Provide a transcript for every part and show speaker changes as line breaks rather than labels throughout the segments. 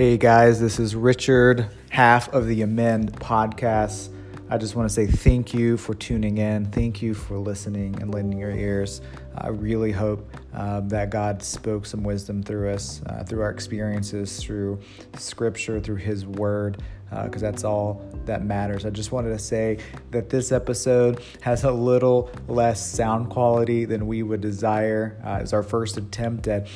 Hey guys, this is Richard, half of the Amend podcast. I just want to say thank you for tuning in. Thank you for listening and lending your ears. I really hope um, that God spoke some wisdom through us, uh, through our experiences, through scripture, through His Word, because uh, that's all that matters. I just wanted to say that this episode has a little less sound quality than we would desire. Uh, it's our first attempt at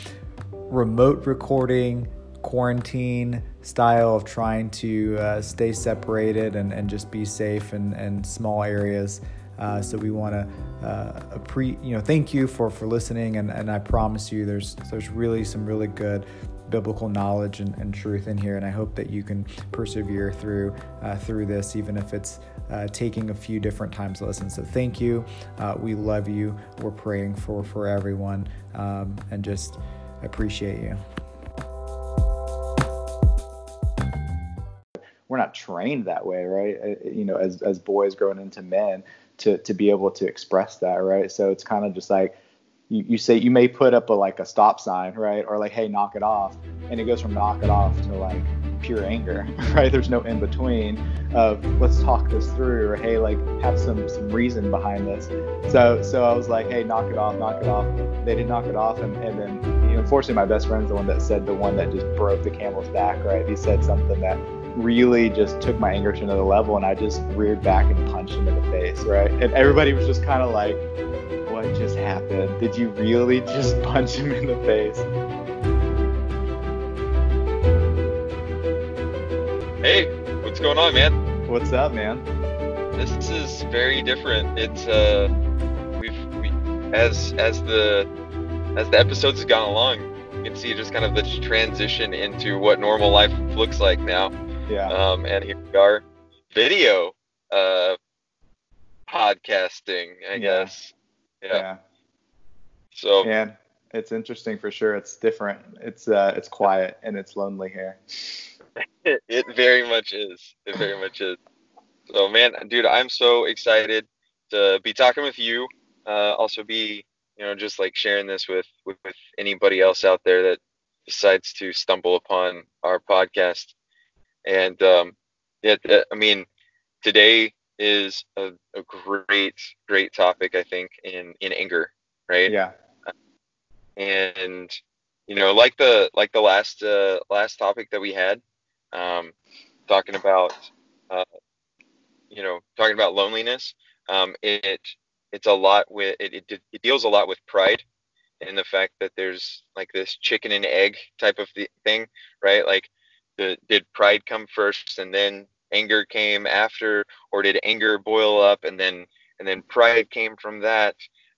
remote recording quarantine style of trying to uh, stay separated and, and just be safe in, in small areas. Uh, so we want to uh, pre, you know, thank you for, for listening, and, and I promise you, there's there's really some really good biblical knowledge and, and truth in here, and I hope that you can persevere through uh, through this, even if it's uh, taking a few different times to listen. So thank you. Uh, we love you. We're praying for for everyone, um, and just appreciate you. We're not trained that way, right? Uh, you know, as as boys growing into men to to be able to express that, right? So it's kind of just like you, you say you may put up a like a stop sign, right? Or like, hey, knock it off, and it goes from knock it off to like pure anger, right? There's no in between of let's talk this through, or hey, like have some some reason behind this. So so I was like, hey, knock it off, knock it off. They did knock it off, and and then you know, unfortunately, my best friend's the one that said the one that just broke the camel's back, right? He said something that really just took my anger to another level and I just reared back and punched him in the face, right? And everybody was just kind of like, what just happened? Did you really just punch him in the face?
Hey, what's going on, man?
What's up, man?
This is very different. It's uh we've we, as as the as the episodes have gone along, you can see just kind of the transition into what normal life looks like now.
Yeah.
Um, and here we are, video uh, podcasting, I yeah. guess.
Yeah. yeah.
So.
Man, it's interesting for sure. It's different. It's uh, it's quiet and it's lonely here.
it, it very much is. It very much is. So, man, dude, I'm so excited to be talking with you. Uh, also, be you know just like sharing this with, with with anybody else out there that decides to stumble upon our podcast. And um, yeah, I mean, today is a, a great, great topic, I think, in, in anger, right?
Yeah.
And, you know, like the, like the last, uh, last topic that we had, um, talking about, uh, you know, talking about loneliness, um, it, it's a lot with, it, it, it deals a lot with pride and the fact that there's like this chicken and egg type of thing, right? Like, the, did pride come first and then anger came after, or did anger boil up and then and then pride came from that?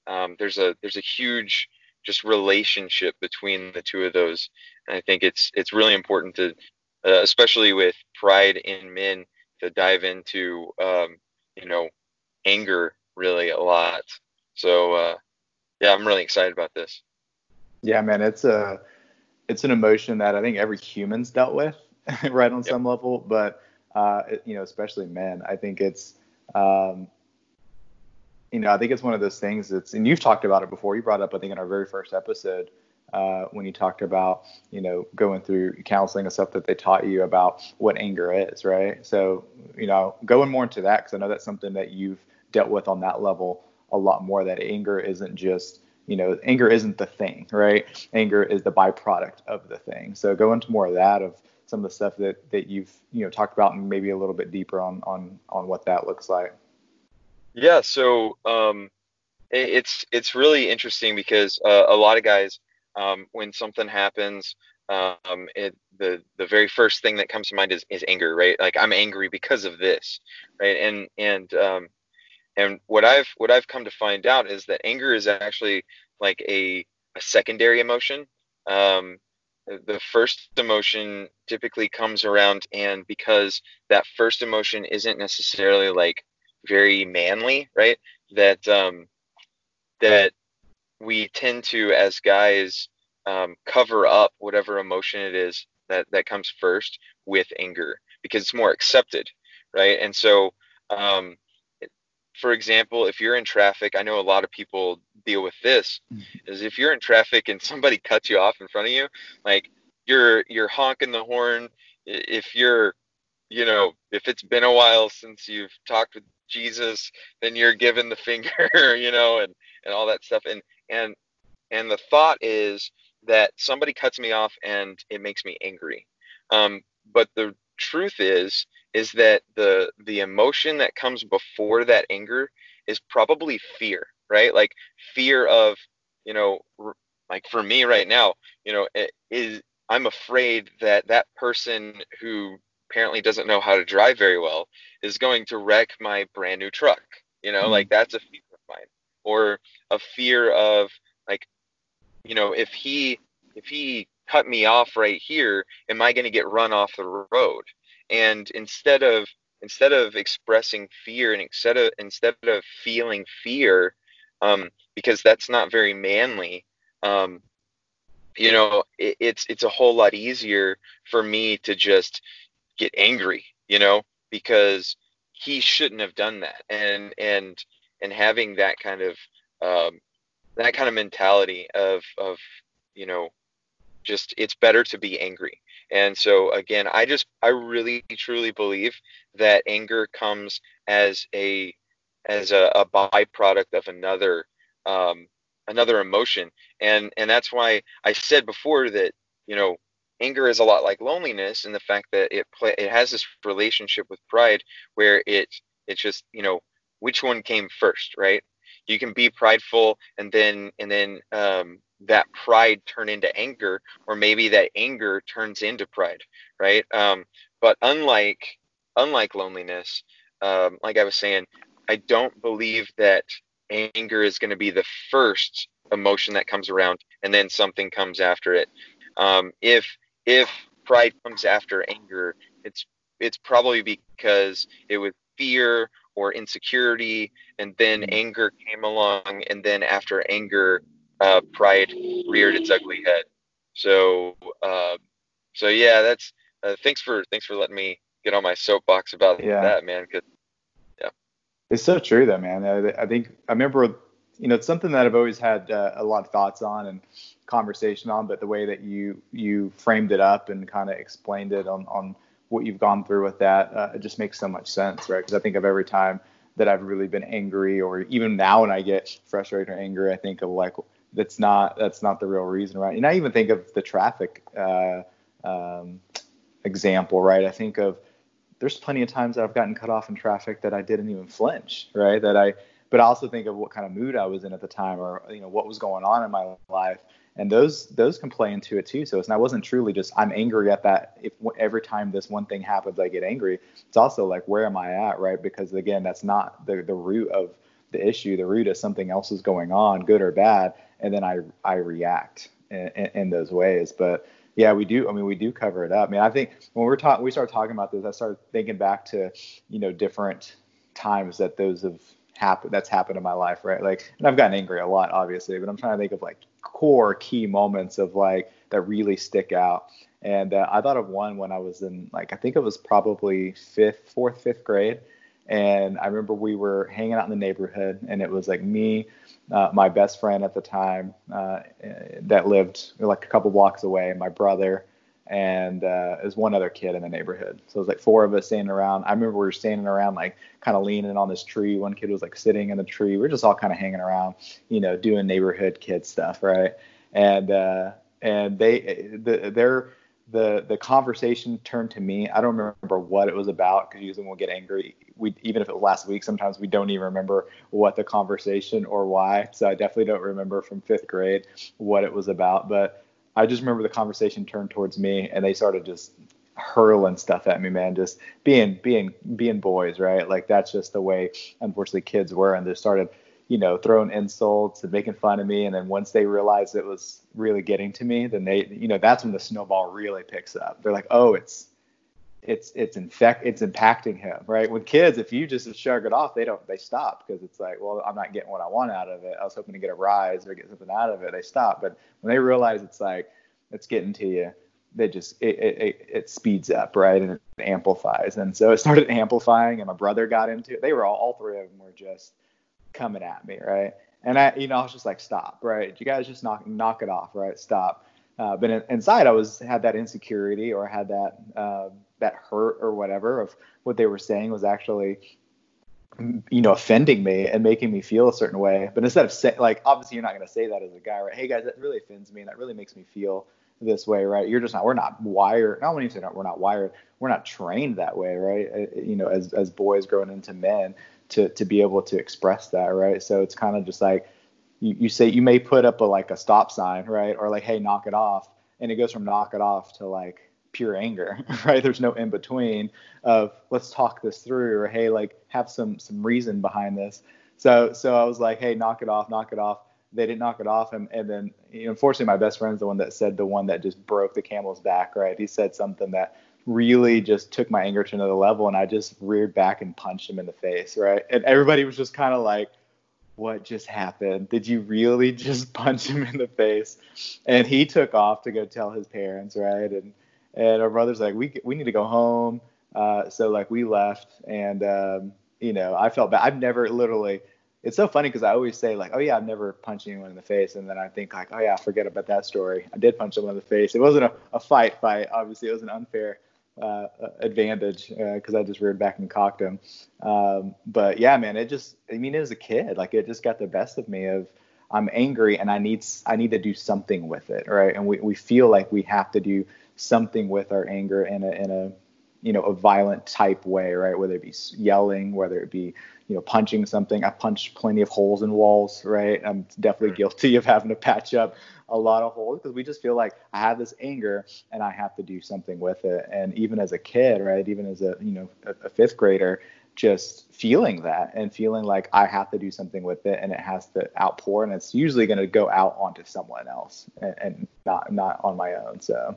Um, there's a there's a huge just relationship between the two of those, and I think it's it's really important to, uh, especially with pride in men, to dive into um, you know anger really a lot. So uh, yeah, I'm really excited about this.
Yeah, man, it's a it's an emotion that I think every human's dealt with, right on yep. some level, but uh, you know, especially men, I think it's um, you know, I think it's one of those things that's, and you've talked about it before. You brought up, I think, in our very first episode uh, when you talked about, you know, going through counseling and stuff that they taught you about what anger is, right? So, you know, going more into that because I know that's something that you've dealt with on that level a lot more. That anger isn't just you know, anger isn't the thing, right? Anger is the byproduct of the thing. So go into more of that of some of the stuff that that you've you know talked about and maybe a little bit deeper on on on what that looks like.
Yeah. So um, it, it's it's really interesting because uh, a lot of guys um, when something happens. Um, it, the the very first thing that comes to mind is, is anger, right? Like I'm angry because of this, right? And and um, and what I've what I've come to find out is that anger is actually like a, a secondary emotion. Um, the first emotion typically comes around, and because that first emotion isn't necessarily like very manly, right? That um, that we tend to, as guys, um, cover up whatever emotion it is that that comes first with anger because it's more accepted, right? And so um, for example, if you're in traffic, I know a lot of people deal with this, mm-hmm. is if you're in traffic and somebody cuts you off in front of you, like you're you're honking the horn. If you're you know if it's been a while since you've talked with jesus then you're given the finger you know and and all that stuff. And and and the thought is that somebody cuts me off and it makes me angry. Um, but the truth is is that the the emotion that comes before that anger is probably fear right? Like fear of you know like for me right now you know is i'm afraid that that person who apparently doesn't know how to drive very well is going to wreck my brand new truck you know? Mm-hmm. like that's a fear of mine. Or a fear of like you know if he if he cut me off right here am i going to get run off the road and instead of instead of expressing fear and instead of instead of feeling fear um, because that's not very manly um, you know it, it's it's a whole lot easier for me to just get angry you know because he shouldn't have done that. And and and having that kind of um, that kind of mentality of of you know just it's better to be angry and so again i just i really truly believe that anger comes as a as a, a byproduct of another um, another emotion. And and that's why i said before that you know anger is a lot like loneliness in the fact that it play it has this relationship with pride where it it's just you know which one came first right you can be prideful and then and then um, that pride turn into anger or maybe that anger turns into pride right? Um, but unlike unlike loneliness um, like i was saying i don't believe that anger is going to be the first emotion that comes around and then something comes after it. Um, if if pride comes after anger it's it's probably because it was fear or insecurity and then mm-hmm. anger came along and then after anger uh, pride reared its ugly head so uh, so yeah that's uh, thanks for thanks for letting me get on my soapbox about yeah. that man cause,
yeah it's so true though man I, I, think i remember you know it's something that i've always had uh, a lot of thoughts on and conversation on but the way that you you framed it up and kind of explained it on on what you've gone through with that, uh, it just makes so much sense, right? Because I think of every time that I've really been angry, or even now when I get frustrated or angry, I think of like that's not that's not the real reason, right? And I even think of the traffic uh, um, example, right? I think of there's plenty of times that I've gotten cut off in traffic that I didn't even flinch, right? That I, but I also think of what kind of mood I was in at the time, or you know what was going on in my life, and those those can play into it too. So it's, I wasn't truly just I'm angry at that. If every time this one thing happens, I get angry. It's also like where am I at, right? Because again, that's not the the root of the issue. The root is something else is going on, good or bad, and then I I react in, in, in those ways. But yeah, we do. I mean, we do cover it up. I mean, I think when we're talking, we start talking about this, I started thinking back to you know different times that those have happened. That's happened in my life, right? Like, and I've gotten angry a lot, obviously, but I'm trying to think of like core key moments of like that really stick out. And uh, I thought of one when I was in like I think it was probably fifth, fourth, fifth grade, and I remember we were hanging out in the neighborhood, and it was like me, uh, my best friend at the time uh, that lived like a couple blocks away, my brother, and uh, there's one other kid in the neighborhood. So it was like four of us standing around. I remember we were standing around like kind of leaning on this tree. One kid was like sitting in the tree. We are just all kind of hanging around, you know, doing neighborhood kid stuff, right? And uh, and they the their the the conversation turned to me. I don't remember what it was about because usually when we get angry, we even if it was last week, sometimes we don't even remember what the conversation or why. So I definitely don't remember from fifth grade what it was about, but I just remember the conversation turned towards me and they started just hurling stuff at me, man. Just being being being boys, right? Like that's just the way unfortunately kids were and they started, you know, throwing insults and making fun of me. And then once they realized it was really getting to me, then they you know, that's when the snowball really picks up. They're like, Oh, it's it's it's infect it's impacting him right? With kids if you just shrug it off they don't they stop because it's like well i'm not getting what i want out of it. I was hoping to get a rise or get something out of it. They stop. But when they realize it's like it's getting to you they just it, it, it speeds up right? And it amplifies. And so it started amplifying and my brother got into it. They were all all three of them were just coming at me right? And i you know i was just like stop right? You guys just knock knock it off right? Stop. Uh, but in, inside, I was had that insecurity or had that uh, that hurt or whatever of what they were saying was actually you know offending me and making me feel a certain way. But instead of saying like obviously you're not going to say that as a guy right? Hey guys that really offends me and that really makes me feel this way right? You're just not we're not wired not when you say not we're not wired. We're not trained that way right? Uh, you know as as boys growing into men to to be able to express that right? So it's kind of just like you, you say you may put up a like a stop sign right? Or like hey knock it off. And it goes from knock it off to like pure anger, right? There's no in between of let's talk this through or hey, like have some some reason behind this. So so I was like, hey, knock it off, knock it off. They didn't knock it off, and and then you know, unfortunately, my best friend's the one that said the one that just broke the camel's back, right? He said something that really just took my anger to another level, and I just reared back and punched him in the face, right? And everybody was just kind of like, what just happened? Did you really just punch him in the face? And he took off to go tell his parents, right? And and our brother's like, we we need to go home. Uh, so like we left, and um, you know, I felt bad. I've never literally. It's so funny because I always say like, oh yeah, I've never punched anyone in the face, and then I think like, oh yeah, forget about that story. I did punch someone in the face. It wasn't a, a fight fight. Obviously, it was an unfair uh, advantage because uh, I just reared back and cocked him. Um, but yeah, man, it just, I mean, as a kid, like it just got the best of me of I'm angry and I need, I need to do something with it. Right. And we, we feel like we have to do something with our anger in a in a you know a violent type way, right? Whether it be yelling, whether it be you know punching something. I punched plenty of holes in walls, right? I'm definitely mm-hmm. guilty of having to patch up a lot of holes because we just feel like I have this anger and I have to do something with it. And even as a kid, right? Even as a you know a, a fifth grader, just feeling that and feeling like I have to do something with it and it has to outpour and it's usually going to go out onto someone else and, and not not on my own. So.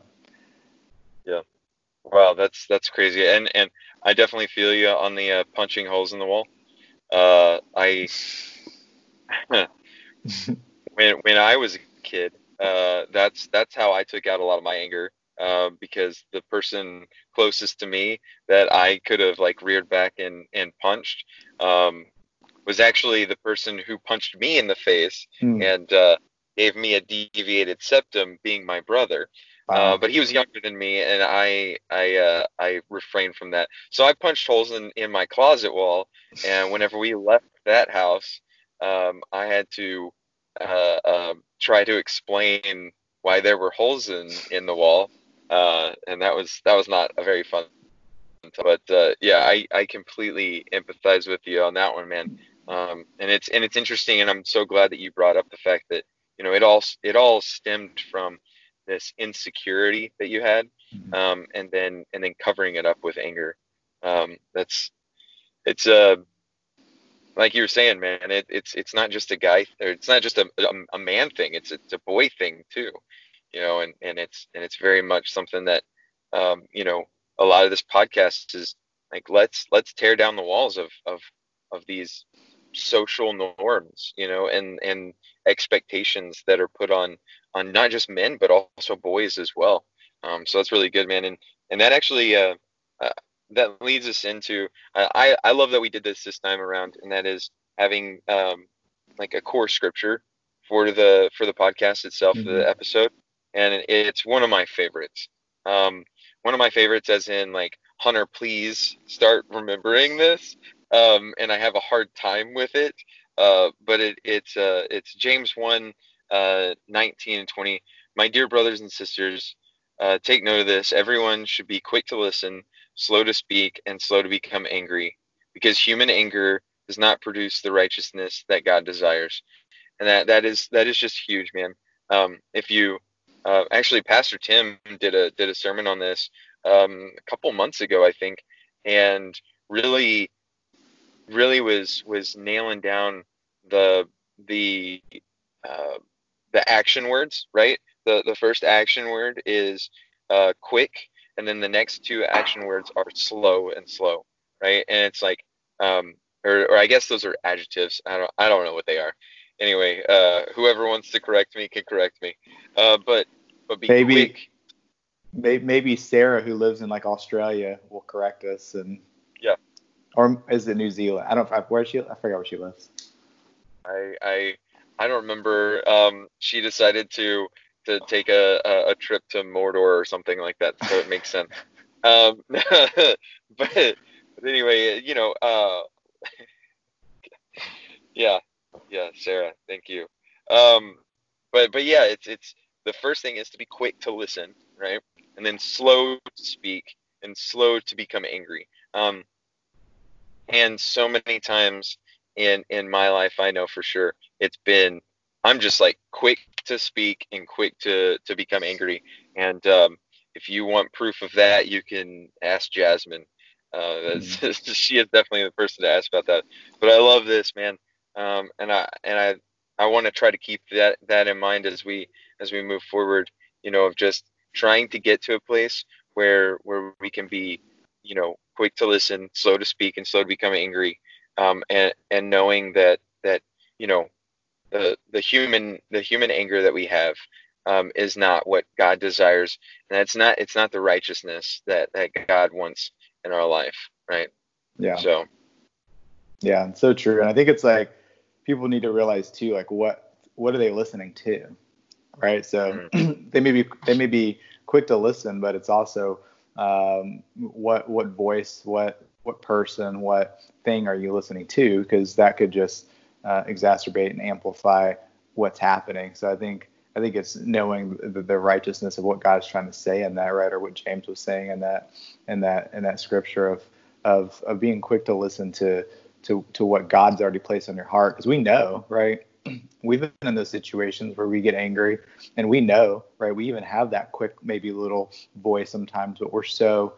Wow, that's that's crazy. And and I definitely feel you on the uh, punching holes in the wall. Uh, I when when I was a kid, uh, that's that's how I took out a lot of my anger. Uh, because the person closest to me that I could have like reared back and and punched um, was actually the person who punched me in the face mm. and uh, gave me a deviated septum, being my brother. Uh, but he was younger than me, and I I uh, I refrained from that. So I punched holes in, in my closet wall, and whenever we left that house, um, I had to uh, um, try to explain why there were holes in in the wall, uh, and that was that was not a very fun. But uh, yeah, I I completely empathize with you on that one, man. Um, and it's and it's interesting, and I'm so glad that you brought up the fact that you know it all it all stemmed from this insecurity that you had mm-hmm. um, and then and then covering it up with anger um, that's it's a uh, like you were saying man it, it's it's not just a guy or it's not just a, a, a, man thing it's it's a boy thing too you know and and it's and it's very much something that um, you know a lot of this podcast is like let's let's tear down the walls of of of these social norms you know and and expectations that are put on on not just men but also boys as well. Um, so that's really good, man. And and that actually uh, uh, that leads us into uh, I I love that we did this this time around, and that is having um, like a core scripture for the for the podcast itself, mm-hmm. the episode, and it's one of my favorites. Um, one of my favorites, as in like Hunter, please start remembering this. Um, and I have a hard time with it. Uh, but it, it's uh, it's James one uh, 19 and 20. My dear brothers and sisters, uh, take note of this. Everyone should be quick to listen, slow to speak, and slow to become angry, because human anger does not produce the righteousness that God desires. And that that is that is just huge, man. Um, if you uh, actually, Pastor Tim did a did a sermon on this um, a couple months ago, I think, and really, really was was nailing down the the uh, the action words, right? The the first action word is uh, quick, and then the next two action words are slow and slow, right? And it's like, um, or, or I guess those are adjectives. I don't I don't know what they are. Anyway, uh, whoever wants to correct me can correct me. Uh, but but be maybe, quick.
Maybe Sarah, who lives in like Australia, will correct us and
yeah.
Or is it New Zealand? I don't. Where she? I forgot where she lives.
I I I don't remember. Um, she decided to to take a, a, a trip to Mordor or something like that. So it makes sense. Um, but, but anyway, you know, uh, yeah, yeah, Sarah, thank you. Um, but but yeah, it's it's the first thing is to be quick to listen, right, and then slow to speak and slow to become angry. Um, and so many times in in my life, I know for sure it's been I'm just like quick to speak and quick to to become angry. And um, if you want proof of that, you can ask Jasmine. Uh, mm. she is definitely the person to ask about that. But I love this, man. Um, and I and I I want to try to keep that that in mind as we as we move forward. You know, of just trying to get to a place where where we can be, you know, quick to listen, slow to speak, and slow to become angry, um, and and knowing that that you know the the human the human anger that we have um, is not what God desires, and it's not it's not the righteousness that that God wants in our life, right?
Yeah.
So.
Yeah, so true, and I think it's like people need to realize too, like what what are they listening to, right? So mm. they may be they may be quick to listen, but it's also um, what what voice, what what person, what thing are you listening to? Because that could just uh, exacerbate and amplify what's happening. So I think I think it's knowing the, the, righteousness of what God's trying to say in that, right, or what James was saying in that in that in that scripture of of of being quick to listen to to to what God's already placed on your heart, because we know, right. We've been in those situations where we get angry, and we know, right? We even have that quick, maybe little voice sometimes, but we're so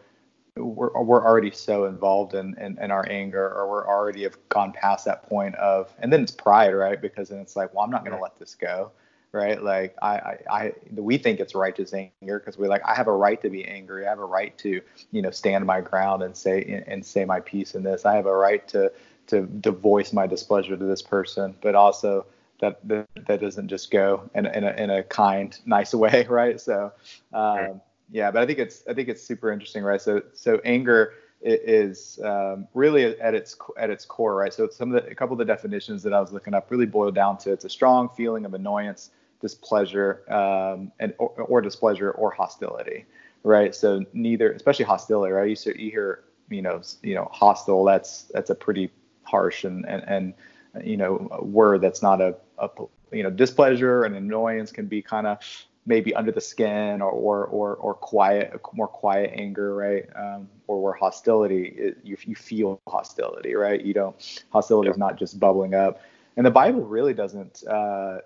we're, we're already so involved in, in, in, our anger or we're already have gone past that point of and then it's pride right because then it's like well i'm not going to let this go right? Like I, I, I we think it's righteous anger because we're like i have a right to be angry. I have a right to you know stand my ground and say and say my piece in this. I have a right to to, to voice my displeasure to this person. But also that that, that doesn't just go in, in, a, in a kind nice way right so um, yeah, but I think it's I think it's super interesting, right? So so anger is um, really at its at its core, right? So some of the a couple of the definitions that I was looking up really boil down to it's a strong feeling of annoyance, displeasure, um, and or, or, displeasure or hostility, right? So neither, especially hostility, right? You, you hear you know you know hostile. That's that's a pretty harsh and and, and you know word that's not a, a you know displeasure and annoyance can be kind of maybe under the skin or or or, or quiet more quiet anger right? Um, or where hostility it, you, you feel hostility right? You don't hostility yeah. is not just bubbling up. And the bible really doesn't uh,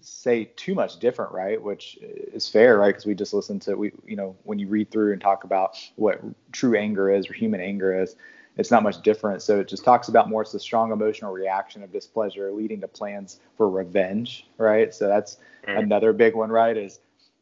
say too much different right? Which is fair right? Because we just listen to we you know when you read through and talk about what true anger is or human anger is it's not much different. So it just talks about more it's the strong emotional reaction of displeasure leading to plans for revenge, right? So that's mm. another big one, right? Is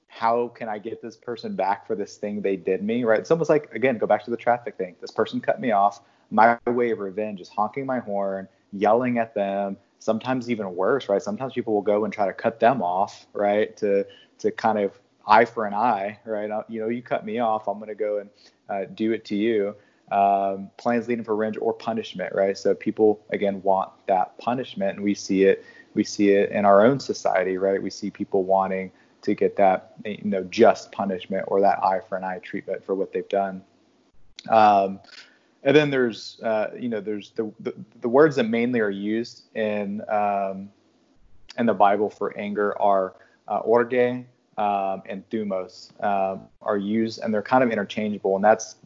how can I get this person back for this thing they did me, right? It's almost like again, go back to the traffic thing. This person cut me off. My way of revenge is honking my horn, yelling at them. Sometimes even worse, right? Sometimes people will go and try to cut them off, right? To to kind of eye for an eye, right? Uh, you know, you cut me off, I'm going to go and uh, do it to you um, plans leading for revenge or punishment, right? So people again want that punishment, and we see it. We see it in our own society, right? We see people wanting to get that you know just punishment or that eye for an eye treatment for what they've done. Um, and then there's uh, you know there's the, the, the words that mainly are used in um, in the Bible for anger are uh, orge um, and thumos um, are used and they're kind of interchangeable and that's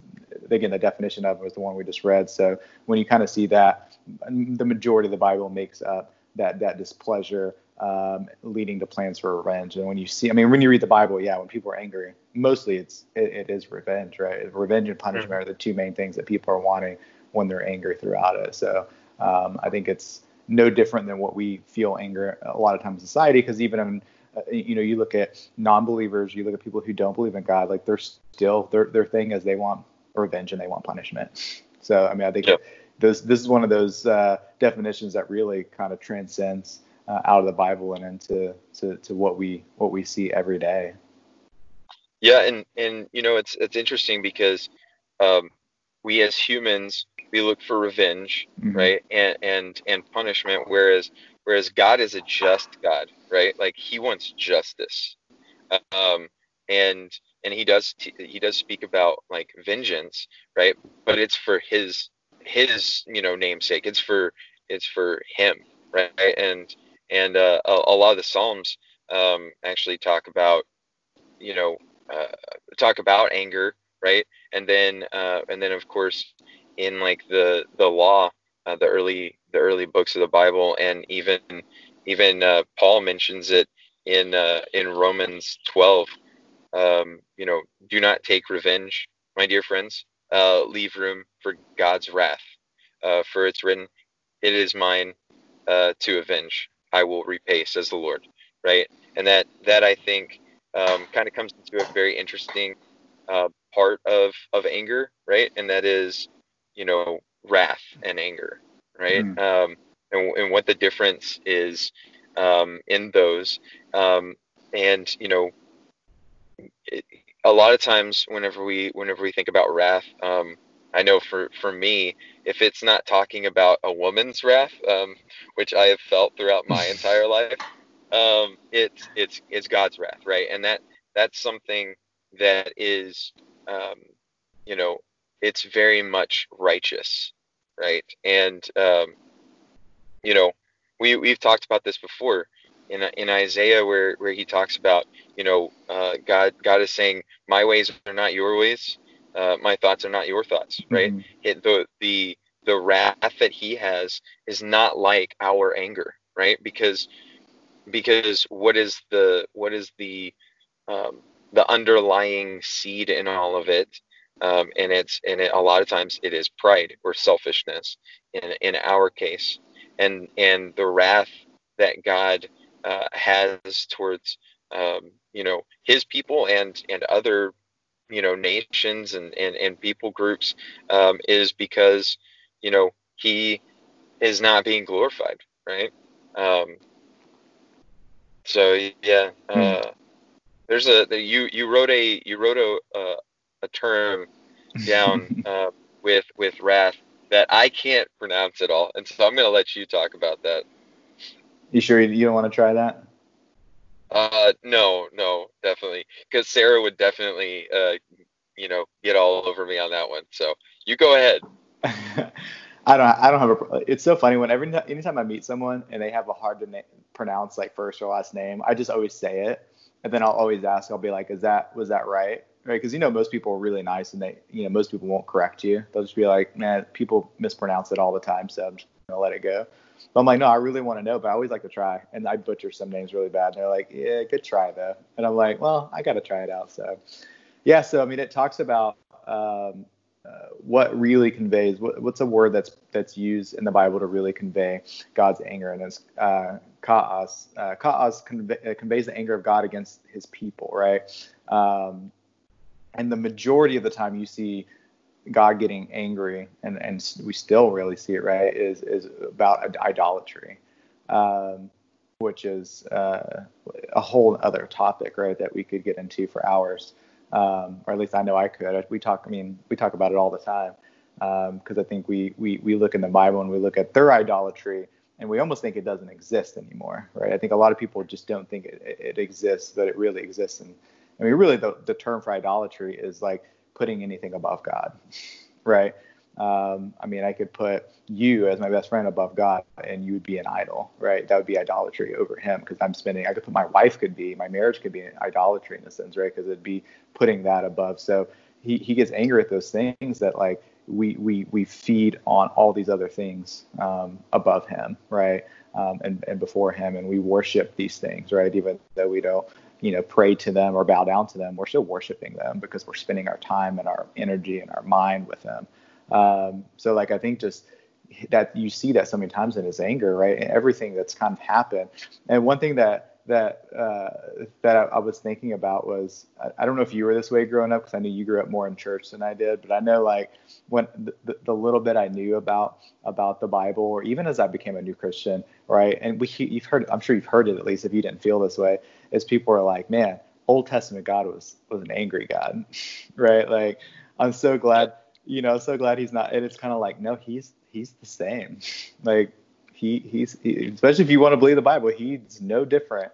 again, the definition of it was the one we just read. So when you kind of see that, the majority of the Bible makes up that that displeasure um, leading to plans for revenge. And when you see, I mean, when you read the Bible, yeah, when people are angry, mostly it's it, it is revenge, right? Revenge and punishment mm-hmm. are the two main things that people are wanting when they're angry throughout it. So um, I think it's no different than what we feel anger a lot of times in society, because even in uh, you know, you look at non-believers, you look at people who don't believe in God, like they're still their their thing is they want revenge and they want punishment. So I mean, I think this this is one of those uh, definitions that really kind of transcends uh, out of the Bible and into to, to what we what we see every day.
Yeah, and and you know it's it's interesting because um, we as humans we look for revenge, mm-hmm. right, and and and punishment, whereas whereas God is a just God, right? Like He wants justice. Um, and and he does he does speak about like vengeance, right? But it's for his his you know namesake. It's for it's for him, right? And and uh, a, a, lot of the Psalms um, actually talk about you know uh, talk about anger, right? And then uh, and then of course in like the the law, uh, the early the early books of the Bible, and even even uh, Paul mentions it in uh, in Romans 12. Um, you know, do not take revenge, my dear friends. Uh, leave room for God's wrath, uh, for it's written, "It is mine uh, to avenge; I will repay," says the Lord. Right, and that that I think um, kind of comes into a very interesting uh, part of of anger, right? And that is, you know, wrath and anger, right? Mm. Um, and, and what the difference is um, in those. Um, and you know, it, a lot of times whenever we whenever we think about wrath, um, I know for for me, if it's not talking about a woman's wrath, um, which I have felt throughout my entire life, um, it's it's it's God's wrath, right? And that that's something that is, um, you know, it's very much righteous, right? And um, you know, we we've talked about this before in in Isaiah where where he talks about you know uh, God God is saying my ways are not your ways, uh, my thoughts are not your thoughts, right? Mm-hmm. It, the the the wrath that he has is not like our anger, right? Because because what is the what is the um, the underlying seed in all of it um, and it's and it, a lot of times it is pride or selfishness in in our case and and the wrath that God uh, has towards um, you know his people and and other you know nations and and, and people groups um, is because you know he is not being glorified right um, so yeah hmm. uh, there's a the, you you wrote a you wrote a uh, a term down uh, with with wrath that I can't pronounce at all, and so I'm going to let you talk about that.
You sure you don't want to try that?
Uh, no, no, definitely, because Sarah would definitely, uh, you know, get all over me on that one. So you go ahead.
I don't, I don't have a. It's so funny when every anytime I meet someone and they have a hard to na- pronounce like first or last name, I just always say it, and then I'll always ask. I'll be like, "Is that was that right?" right? Because you know most people are really nice and they, you know, most people won't correct you. They'll just be like, man, people mispronounce it all the time, so I'm just gonna let it go. But I'm like, no, I really want to know, but I always like to try, and I butcher some names really bad. And they're like, yeah, good try though, and I'm like, well, I gotta try it out. So, yeah, so I mean, it talks about um, uh, what really conveys what, what's a word that's that's used in the Bible to really convey God's anger, and it's uh, kaos. Uh, kaos conve- uh, conveys the anger of God against His people, right? Um, and the majority of the time you see God getting angry, and and we still really see it right is is about idolatry, um, which is uh, a whole other topic right that we could get into for hours, um, or at least I know I could. We talk, I mean, we talk about it all the time because um, I think we we we look in the Bible and we look at their idolatry and we almost think it doesn't exist anymore, right? I think a lot of people just don't think it, it, exists, but it really exists, and I mean, really, the, the term for idolatry is like putting anything above God, right? Um, I mean, I could put you as my best friend above God, and you would be an idol, right? That would be idolatry over Him because I'm spending. I could put my wife could be, my marriage could be an idolatry in a sense, right? Because it'd be putting that above. So he he gets angry at those things that like we we we feed on all these other things um, above Him, right? Um, and and before Him, and we worship these things, right? Even though we don't you know pray to them or bow down to them we're still worshiping them because we're spending our time and our energy and our mind with them. Um, so like i think just that you see that so many times in his anger right? And everything that's kind of happened. And one thing that that uh, that I, I, was thinking about was I, I, don't know if you were this way growing up because I knew you grew up more in church than I did, but I know like when the, the, little bit I knew about about the Bible, or even as I became a new Christian, right? And we you've heard I'm sure you've heard it at least if you didn't feel this way, is people are like, man, Old Testament God was was an angry God, right? Like I'm so glad, you know, so glad he's not. And it's kind of like no, he's he's the same, like he he's he, especially if you want to believe the Bible, he's no different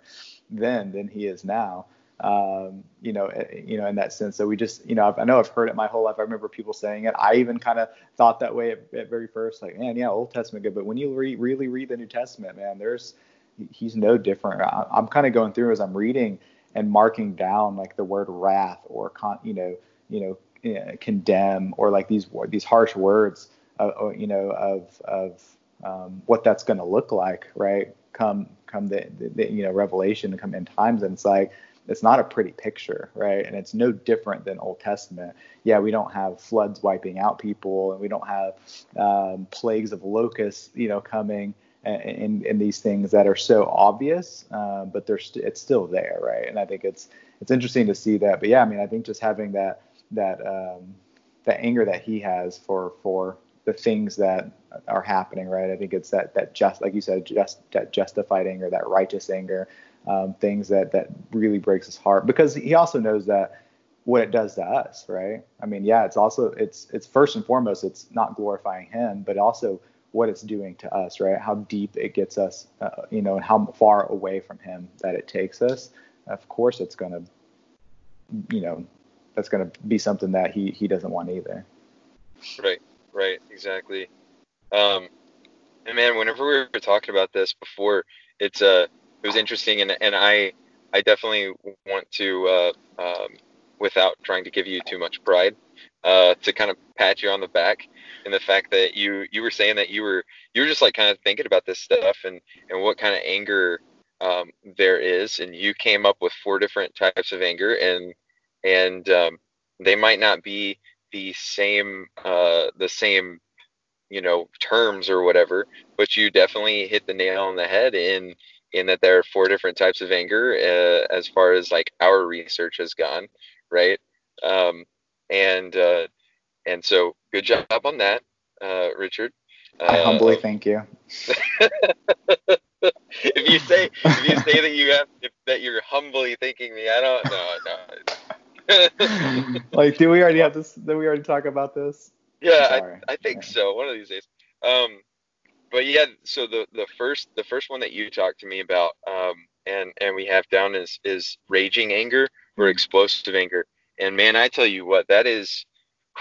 then than he is now. um, you know, eh, you know, in that sense. So we just, you know, I've, i know I've heard it my whole life. I remember people saying it. I even kind of thought that way at, at, very first, like, man, yeah, Old Testament good, but when you re- really read the New Testament, man, there's he's no different. I, I'm kind of going through as I'm reading and marking down like the word wrath or con, you know, you know, eh, condemn or like these these harsh words, uh, you know, of of um, what that's going to look like, right? Come come the, the, you know revelation come in times, and it's like it's not a pretty picture, right? And it's no different than Old Testament. Yeah, we don't have floods wiping out people, and we don't have um, plagues of locusts, you know, coming in, in these things that are so obvious, uh, but they're st- it's still there, right? And I think it's it's interesting to see that. But yeah, I mean, I think just having that that um, that anger that he has for for the things that are happening, right? I think it's that that just like you said, just that justified anger, that righteous anger, um, things that that really breaks his heart because he also knows that what it does to us, right? I mean, yeah, it's also it's it's first and foremost it's not glorifying him, but also what it's doing to us, right? How deep it gets us, uh, you know, and how far away from him that it takes us. Of course, it's going to, you know, that's going to be something that he he doesn't want either.
Right, right, exactly. Um, and man, whenever we were talking about this before, it's uh it was interesting, and and I I definitely want to uh, um, without trying to give you too much pride, uh, to kind of pat you on the back in the fact that you you were saying that you were you were just like kind of thinking about this stuff and and what kind of anger um, there is, and you came up with four different types of anger, and and um, they might not be the same uh, the same you know terms or whatever, but you definitely hit the nail on the head in in that there are four different types of anger uh, as far as like our research has gone, right? Um, and uh, and so good job on that, uh, Richard.
I humbly um, thank you.
if you say if you say that you have if, that you're humbly thanking me, I don't
know. No. like, do we already have this? Did we already talk about this?
Yeah, I, I think yeah. so. One of these days. Um, but yeah, so the the first the first one that you talked to me about, um, and and we have down is is raging anger or mm-hmm. explosive anger. And man, I tell you what, that is,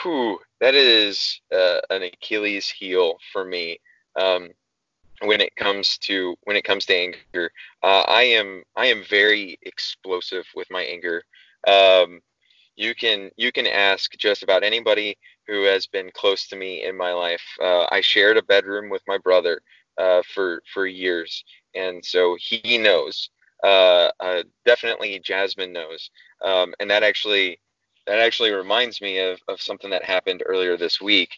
whew, that is uh, an Achilles heel for me. Um, when it comes to when it comes to anger, uh, I am I am very explosive with my anger. Um, you can you can ask just about anybody who has been close to me in my life. Uh, I shared a bedroom with my brother uh, for for years, and so he knows. Uh, uh definitely, Jasmine knows, um, and that actually that actually reminds me of, of something that happened earlier this week.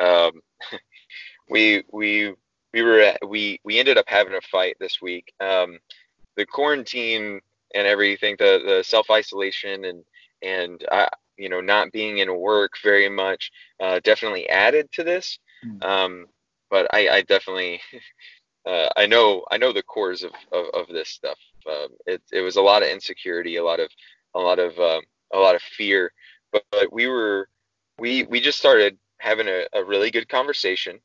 Um, we we we were at, we we ended up having a fight this week. Um, the quarantine and everything, the the self isolation and and I, you know not being in work very much uh, definitely added to this. Hmm. um, but I, I definitely uh, I know I know the cores of, of, of this stuff. Um, it, it was a lot of insecurity a lot of a lot of um, a lot of fear. But, but, we were we we just started having a, a really good conversation.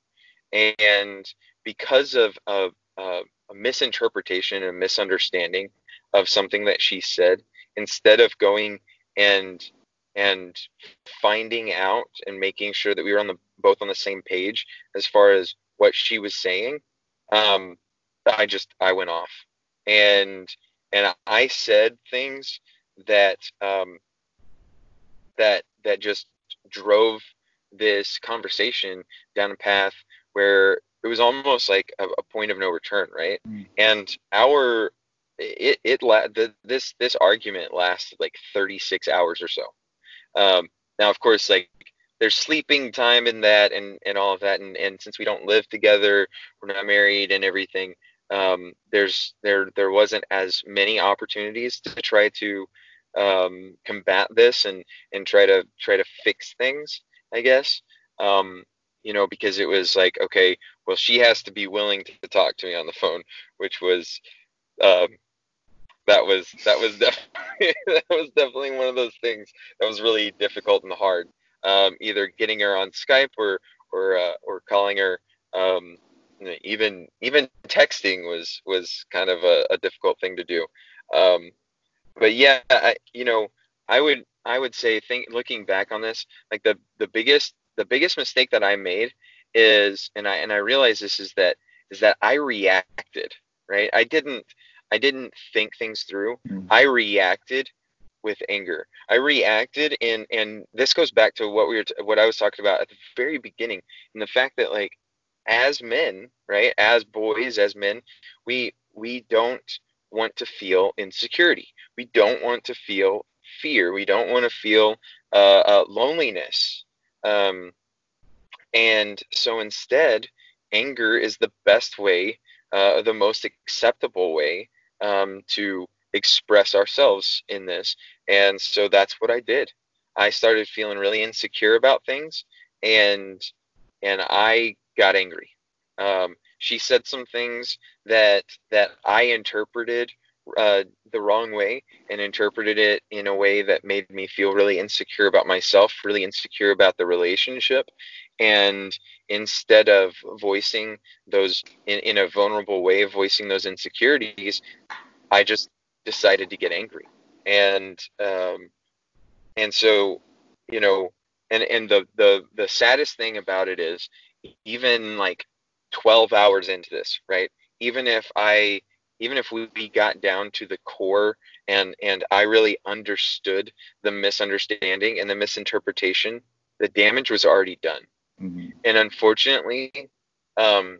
And because of, of uh, a misinterpretation and misunderstanding of something that she said instead of going and and finding out and making sure that we were on the both on the same page as far as what she was saying um, i just i went off and and i said things that um, that that just drove this conversation down a path where it was almost like a, a point of no return right mm. and our it it la- the, this this argument lasted like 36 hours or so um, now, of course, like there's sleeping time in that and, and all of that. And, and since we don't live together, we're not married and everything, um, there's there there wasn't as many opportunities to try to um, combat this and and try to try to fix things. I guess um, you know because it was like okay, well she has to be willing to talk to me on the phone, which was um, that was that was definitely that was definitely one of those things that was really difficult and hard. Um, either getting her on Skype or or uh, or calling her. Um, even even texting was was kind of a, a difficult thing to do. Um, but yeah, I, you know, I would I would say think looking back on this, like the the biggest the biggest mistake that I made is and I and I realize this is that is that I reacted, right? I didn't I didn't think things through. Mm-hmm. I reacted with anger. I reacted and and this goes back to what we were t- what I was talking about at the very beginning and the fact that like as men, right? As boys, as men, we we don't want to feel insecurity. We don't want to feel fear. We don't want to feel uh, uh, loneliness. Um, and so instead, anger is the best way, uh, the most acceptable way um, to express ourselves in this. And so that's what I did. I started feeling really insecure about things, and and I got angry. Um, she said some things that that I interpreted uh, the wrong way and interpreted it in a way that made me feel really insecure about myself, really insecure about the relationship. And instead of voicing those in, in a vulnerable way, voicing those insecurities, I just decided to get angry. And um, and so, you know, and and the the the saddest thing about it is, even like 12 hours into this, right? Even if I even if we got down to the core and and I really understood the misunderstanding and the misinterpretation, the damage was already done. Mm-hmm. And unfortunately, um,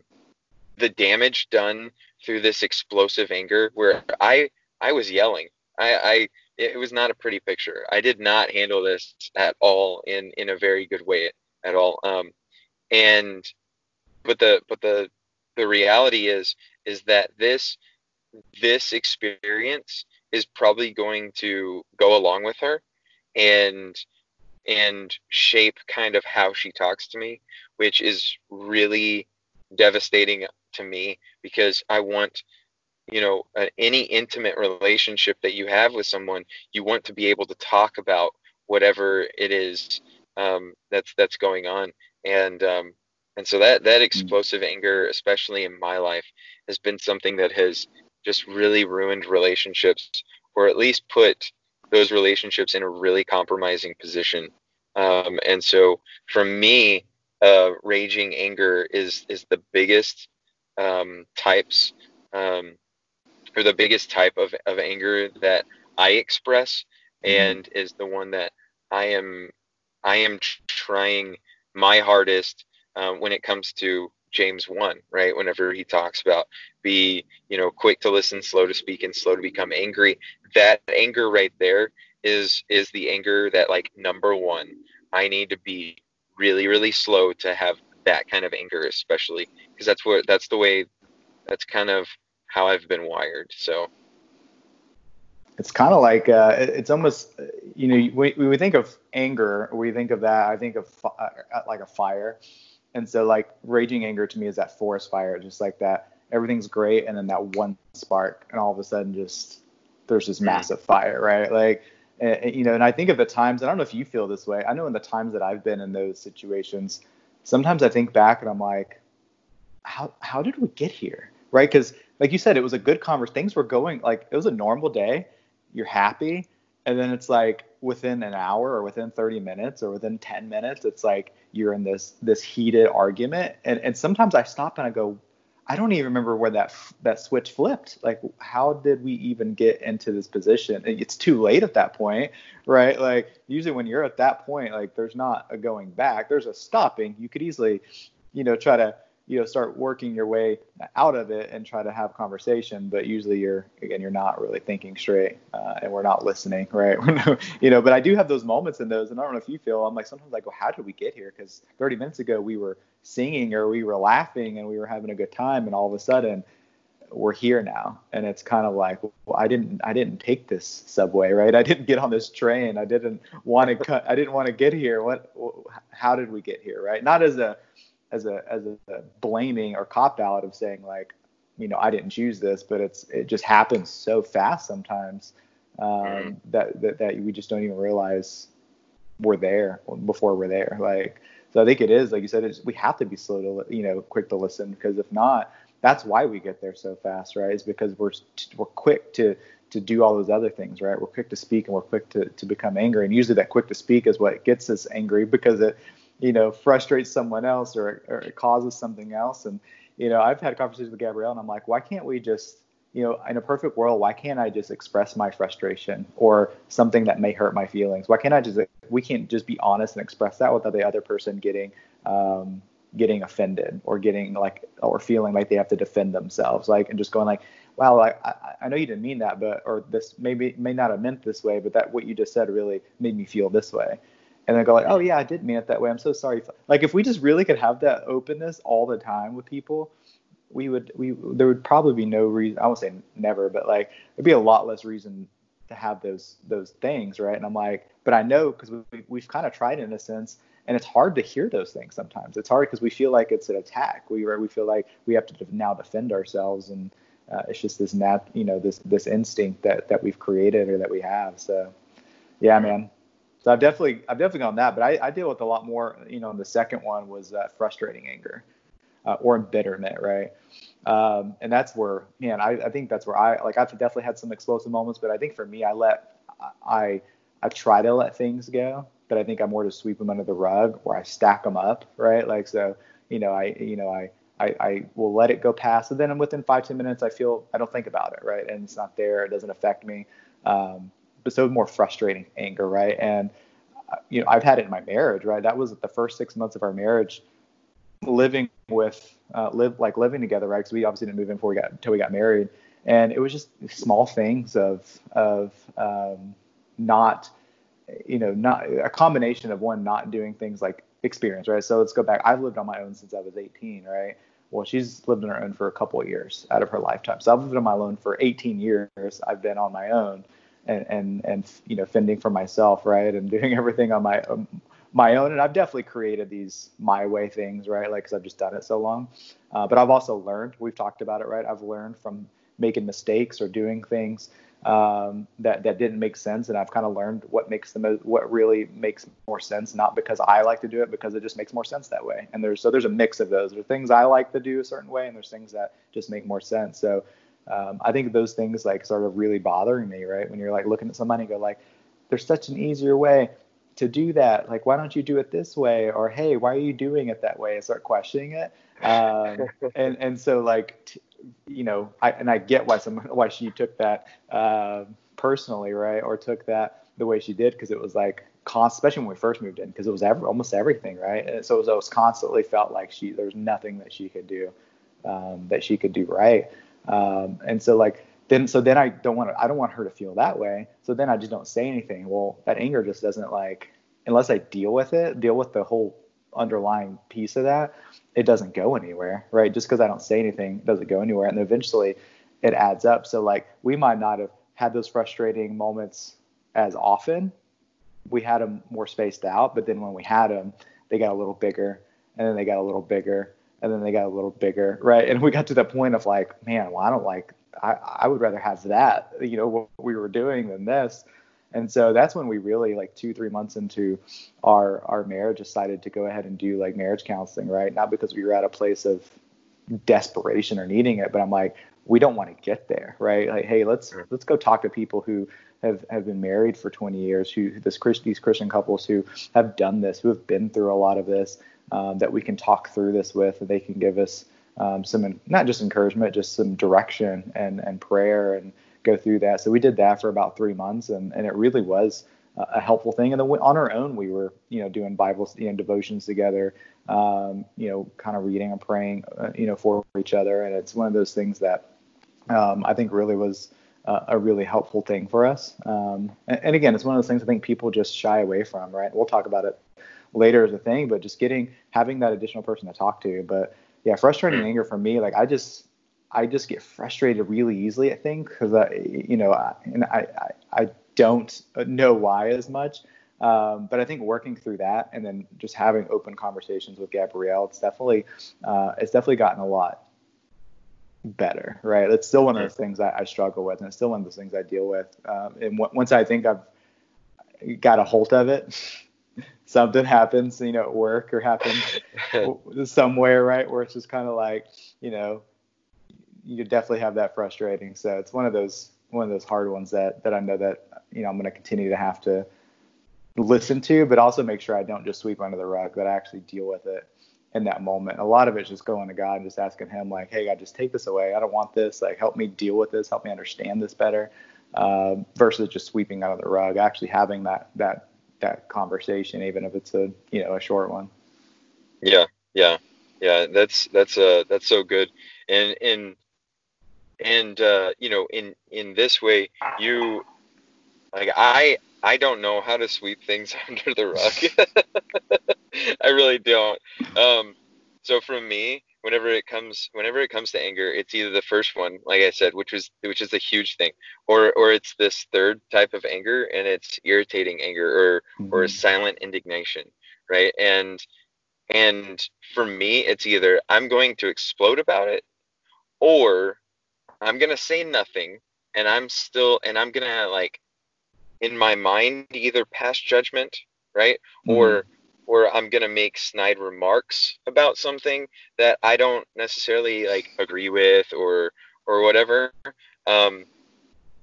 the damage done through this explosive anger, where I I was yelling, I, I it was not a pretty picture. I did not handle this at all in in a very good way at all. Um, and but the but the the reality is is that this this experience is probably going to go along with her and and shape kind of how she talks to me which is really devastating to me because i want you know uh, any intimate relationship that you have with someone you want to be able to talk about whatever it is um, that's that's going on and um, and so that that mm. explosive anger especially in my life has been something that has just really ruined relationships or at least put those relationships in a really compromising position um, and so for me uh, raging anger is is the biggest um, types um, or the biggest type of, of anger that I express mm-hmm. and is the one that I am I am trying my hardest um, when it comes to James 1, right? Whenever he talks about be, you know, quick to listen, slow to speak, and slow to become angry. That anger right there is is the anger that like number one, I need to be really, really slow to have that kind of anger, especially because that's what that's the way that's kind of how I've been wired. So
it's kind of like uh, it's almost you know we, we think of anger we think of that i think of uh, like a fire and so like raging anger to me is that forest fire, just like that everything's great and then that one spark and all of a sudden just there's this mm. massive fire, right? Like and, you know, and I think of the times, I don't know if you feel this way. I know in the times that I've been in those situations, sometimes I think back and I'm like, how how did we get here? Right? Because like you said, it was a good conversation. Things were going like it was a normal day. You're happy, and then it's like within an hour or within 30 minutes or within 10 minutes, it's like you're in this this heated argument and and sometimes i stop and i go i don't even remember where that that switch flipped. Like how did we even get into this position? It's too late at that point right? Like usually when you're at that point like there's not a going back. There's a stopping. You could easily you know try to you know start working your way out of it and try to have conversation but usually you're again you're not really thinking straight uh, and we're not listening right? You know but i do have those moments in those and i don't know if you feel i'm like sometimes i go how did we get here? Because 30 minutes ago we were singing or we were laughing and we were having a good time and all of a sudden we're here now. And it's kind of like well, i didn't i didn't take this subway right? I didn't get on this train. I didn't want to cut i didn't want to get here. What how did we get here right? Not as a as a as a blaming or cop out of saying like you know I didn't choose this, but it's it just happens so fast sometimes um, mm-hmm. that, that that we just don't even realize we're there before we're there. Like so, I think it is like you said, we have to be slow to you know quick to listen because if not, that's why we get there so fast, right? Is because we're we're quick to to do all those other things, right? We're quick to speak and we're quick to to become angry, and usually that quick to speak is what gets us angry because it you know frustrates someone else or, or it causes something else. And you know, I've had conversations with Gabrielle, and I'm like, why can't we just you know, in a perfect world, why can't I just express my frustration or something that may hurt my feelings? Why can't I just we can't just be honest and express that without the other person getting um, getting offended or getting like or feeling like they have to defend themselves like and just going like wow I, I know you didn't mean that but or this maybe may not have meant this way but that what you just said really made me feel this way and then go like oh yeah i did mean it that way i'm so sorry like if we just really could have that openness all the time with people we would we there would probably be no reason i won't say never but like there'd be a lot less reason to have those those things right and i'm like but i know because we, we've kind of tried in a sense and it's hard to hear those things sometimes. It's hard because we feel like it's an attack. We right, we feel like we have to now defend ourselves, and uh, it's just this nat you know this this instinct that that we've created or that we have. So yeah, man. So I've definitely I've definitely gone that, but I, I deal with a lot more. You know, the second one was uh, frustrating anger uh, or embitterment, right? Um, and that's where man, I, I think that's where I like I've definitely had some explosive moments, but I think for me, I let I I try to let things go but I think I'm more to sweep them under the rug or I stack them up, right? Like so, you know, I you know I I, I will let it go past, and then within five ten minutes, I feel I don't think about it, right? And it's not there, it doesn't affect me. Um, but so more frustrating anger, right? And uh, you know, I've had it in my marriage, right? That was the first six months of our marriage, living with uh, live like living together, right? Because we obviously didn't move in before we got until we got married, and it was just small things of of um, not you know, not a combination of one not doing things like experience, right? So let's go back. I've lived on my own since I was 18, right? Well, she's lived on her own for a couple of years out of her lifetime. So I've lived on my own for 18 years. I've been on my own and and and you know fending for myself, right, and doing everything on my um, my own. And I've definitely created these my way things, right, like because I've just done it so long. Uh, but I've also learned. We've talked about it, right? I've learned from making mistakes or doing things um, that that didn't make sense, and I've kind of learned what makes the most, what really makes more sense, not because I like to do it, because it just makes more sense that way. And there's so there's a mix of those. There's things I like to do a certain way, and there's things that just make more sense. So um, I think those things like sort of really bothering me, right? When you're like looking at somebody and go like, there's such an easier way to do that. Like, why don't you do it this way? Or hey, why are you doing it that way? And start questioning it. Um, and and so like t- you know, I, and I get why some why she took that uh, personally, right, or took that the way she did because it was like cost, especially when we first moved in because it was every, almost everything, right? And so it was, it was constantly felt like she there was nothing that she could do um, that she could do right, um, and so like then so then I don't want to I don't want her to feel that way. So then I just don't say anything. Well, that anger just doesn't like unless I deal with it, deal with the whole underlying piece of that, it doesn't go anywhere, right? Just because I don't say anything doesn't go anywhere. And eventually it adds up. So, like, we might not have had those frustrating moments as often. We had them more spaced out, but then when we had them, they got a little bigger, and then they got a little bigger, and then they got a little bigger, right? And we got to the point of like, man, well, I don't like, I, I would rather have that, you know, what we were doing than this. And so that's when we really like two, three months into our our marriage decided to go ahead and do like marriage counseling, right? Not because we were at a place of desperation or needing it, but I'm like, we don't want to get there, right? Like, hey, let's let's go talk to people who have, have been married for 20 years, who this these Christian couples who have done this, who have been through a lot of this, um, that we can talk through this with, and they can give us um, some not just encouragement, just some direction and and prayer and go through that. So we did that for about three months, and, and it really was a helpful thing. And then on our own, we were, you know, doing Bible, you know, devotions together, um, you know, kind of reading and praying, uh, you know, for each other. And it's one of those things that um, I think really was uh, a really helpful thing for us. Um, and, and, again, it's one of those things I think people just shy away from, right? We'll talk about it later as a thing, but just getting having that additional person to talk to. But yeah, frustrating anger for me, like I just I just get frustrated really easily. I think because I, you know, I, and I, I, I don't know why as much. Um, but I think working through that and then just having open conversations with Gabrielle, it's definitely, uh, it's definitely gotten a lot better, right? It's still one of those things I, I struggle with, and it's still one of those things I deal with. Um, and w- once I think I've got a hold of it, something happens, you know, at work or happens somewhere, right, where it's just kind of like, you know, you definitely have that frustrating. So it's one of those one of those hard ones that that I know that you know I'm going to continue to have to listen to, but also make sure I don't just sweep under the rug, that I actually deal with it in that moment. A lot of it's just going to God and just asking Him, like, hey, God, just take this away. I don't want this. Like, help me deal with this. Help me understand this better. Uh, versus just sweeping under the rug. Actually having that that that conversation, even if it's a you know a short one.
Yeah, yeah, yeah. That's that's uh that's so good. And and and uh, you know, in in this way, you like I I don't know how to sweep things under the rug. I really don't. Um, so for me, whenever it comes whenever it comes to anger, it's either the first one, like I said, which was which is a huge thing, or or it's this third type of anger, and it's irritating anger or mm-hmm. or silent indignation, right? And and for me, it's either I'm going to explode about it, or I'm gonna say nothing, and I'm still and I'm gonna like in my mind either pass judgment, right? Mm-hmm. Or or I'm gonna make snide remarks about something that I don't necessarily like agree with or or whatever. Um,